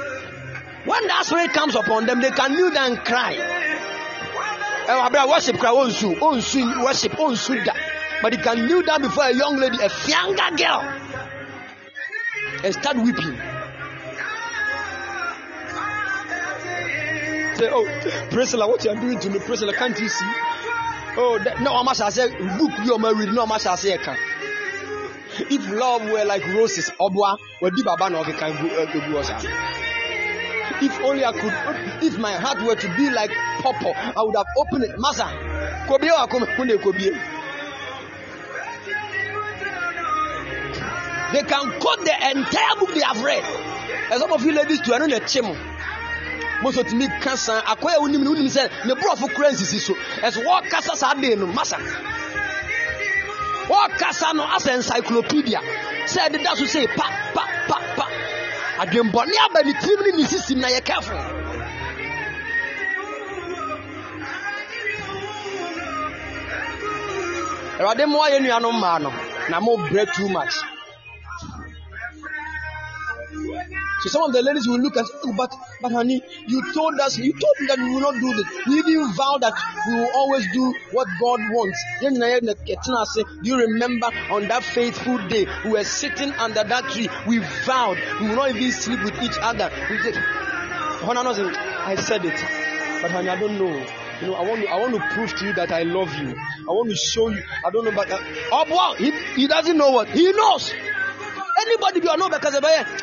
When that spirit comes upon them, they can kneel down and cry. Eh, worship onsu, worship, onsu da. But he can kneel down before a young lady, a younger girl, and start weeping. Say, oh, Priscilla, what you are doing to me, Priscilla, can't you see? Oh, that, no, I say, book you are married, no, I say, can. If love were like roses, obwa, would be baba no can If only I could, if my heart were to be like purple, I would have opened it. Masa, kobi o akome kunde kobi. They can quote the entire book they have read. And some of you ladies too, I know the chemo. Most of me cancer, akwai unim unim sɛ ne borɔfo kura nsisi so. Ɛso wɔkasa saa de no masa wɔkasa no asɛ encyclopedia. Sɛ ɛdeda so sɛ pa pa pa pa. Adwembɔne aba ne tirim ne ne sisim na yɛ careful awurade mmoa yɛ nuanom mmaa no na mo brɛ too much So some of the ladies will look at, oh, but but honey, you told us, you told me that we will not do this. We even vow that we will always do what God wants. Do you remember on that faithful day we were sitting under that tree? We vowed we will not even sleep with each other. We said, I said it, but honey, I don't know. You know, I want to, I want to prove to you that I love you. I want to show you. I don't know, but uh, oh, wow, he, he doesn't know what he knows. Anybody you know because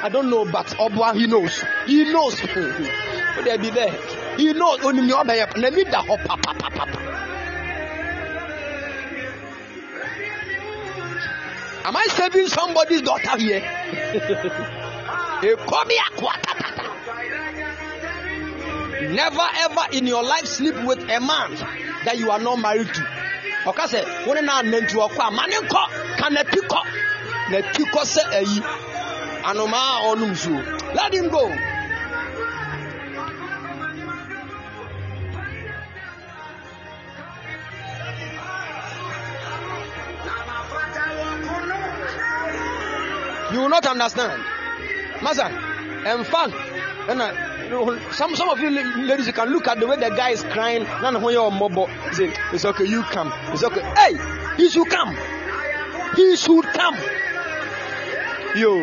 I don't know, but Obwa he knows. He knows. Would they be there? he knows. Onim nea ɔbɛyɛ n'ani da hɔ papapapa am i saving somebody's daughter here? Ekomi akwatata never ever in your life sleep with a man that you are not married to. Ɔka sɛ wo ne naa nanti ɔkɔ a ma ne nkɔ ka n'ati kɔ n'ati kɔ sɛ ayi. Anomaa a ɔnom let him go. You will not understand. Masa ɛnfa ɛna some some of you la- ladies you can look at the way the guy is crying. Na ne ho yɛ ɔmɔbɔ say it's okay you come. It's okay. Hey he should come. He should come yo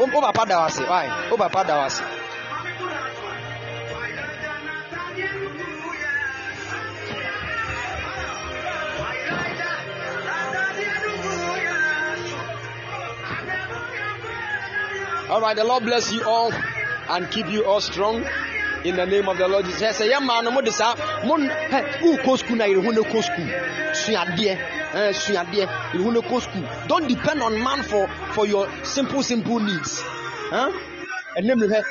o o papa da wa se why o papa da wa se. All right, the Lord bless you all and keep you all strong in the name of the Lord Jesus. Say, yeah, man, mo de sa, mo hey, who go school na you no go school. Suadeɛ, eh, suadeɛ, no go school. Don't depend on man for for your simple simple needs. Huh? And then you can.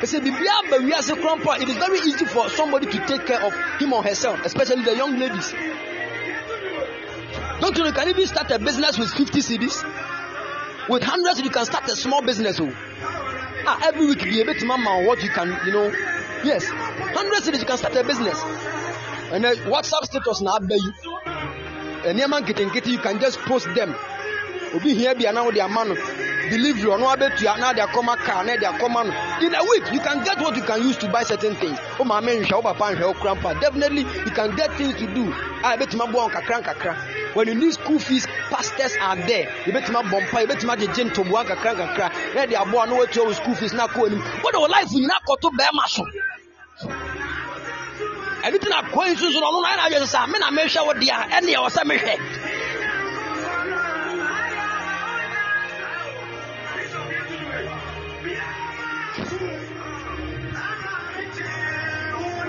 They say. It is very easy for somebody to take care of him or herself, especially the young ladies. Don't you know? Can even start a business with 50 CDs. With hundreds, you can start a small business. Oh. Ah, every week, be able to mama what you can, you know. Yes, hundreds you can start a business. And then WhatsApp status now you. And your man getting getting, you can just post them. Obi here be now their man delivery or no abet you now their come car now their command in a week you can get what you can use to buy certain things. Oh my man shall papa and shall grandpa definitely you can get things to do. I bet my boy kakra kakra when you need school fees pastors are there. You bet my bompa you bet my gin to boy kakra kakra na their boy no to school fees na ko anim. What the life you na ko to be ma so ɛno ti na kwan no ɔno na ayɛ na adwene sɛ me na mehwɛ wo deɛ a ɛne ɛwɔ sɛ mehwɛ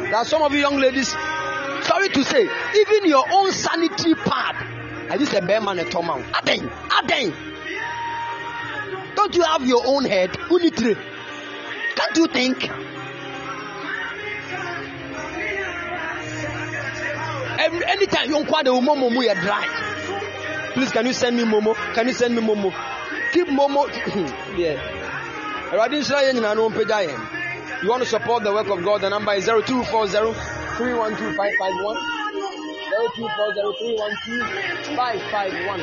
There are some of you young ladies, sorry to say, even your own sanitary pad. I just a bear man a tom. Aden, Aden. Don't you have your own head? Unitre. Can't you think? Every, anytime you inquire the momo you're dry. Please, can you send me momo? Can you send me momo? Keep momo. yeah. You want to support the work of God? The number is 0240 312 551. 0240 312 551.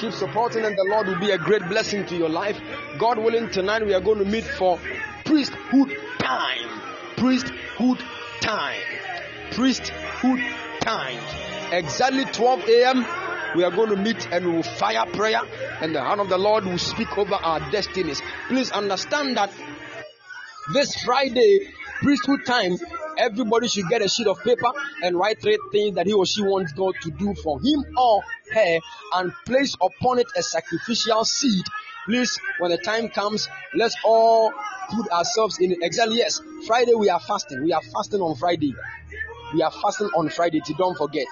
Keep supporting, and the Lord will be a great blessing to your life. God willing, tonight we are going to meet for priesthood time. Priesthood time. Priesthood time. Exactly 12 a.m. We are going to meet and we will fire prayer, and the hand of the Lord will speak over our destinies. Please understand that this Friday, priesthood time, everybody should get a sheet of paper and write three things that he or she wants God to do for him or her and place upon it a sacrificial seed. Please, when the time comes, let's all put ourselves in. Exactly, yes. Friday we are fasting. We are fasting on Friday. We are fasting on Friday. Don't forget.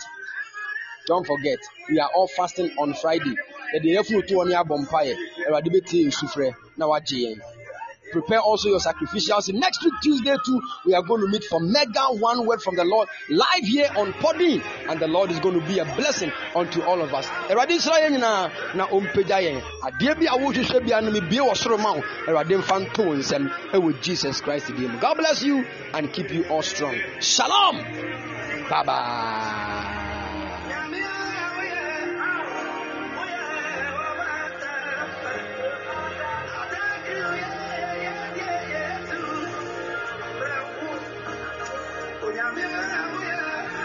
Don't forget, we are all fasting on Friday. Yɛde yɛfunu to wɔn abɔ mpaeɛ. Awurade bɛ tie esufrɛ na wagye. Prepare also your sacrificials. Next week, Tuesday, too, we are going to meet for mega one word from the Lord live here on Podbean. And the Lord is going to be a blessing unto all of us. Nyinaa na ɛwɔ Jesus Christ. God bless you and keep you all strong. Shalom. Bye bye. Amen.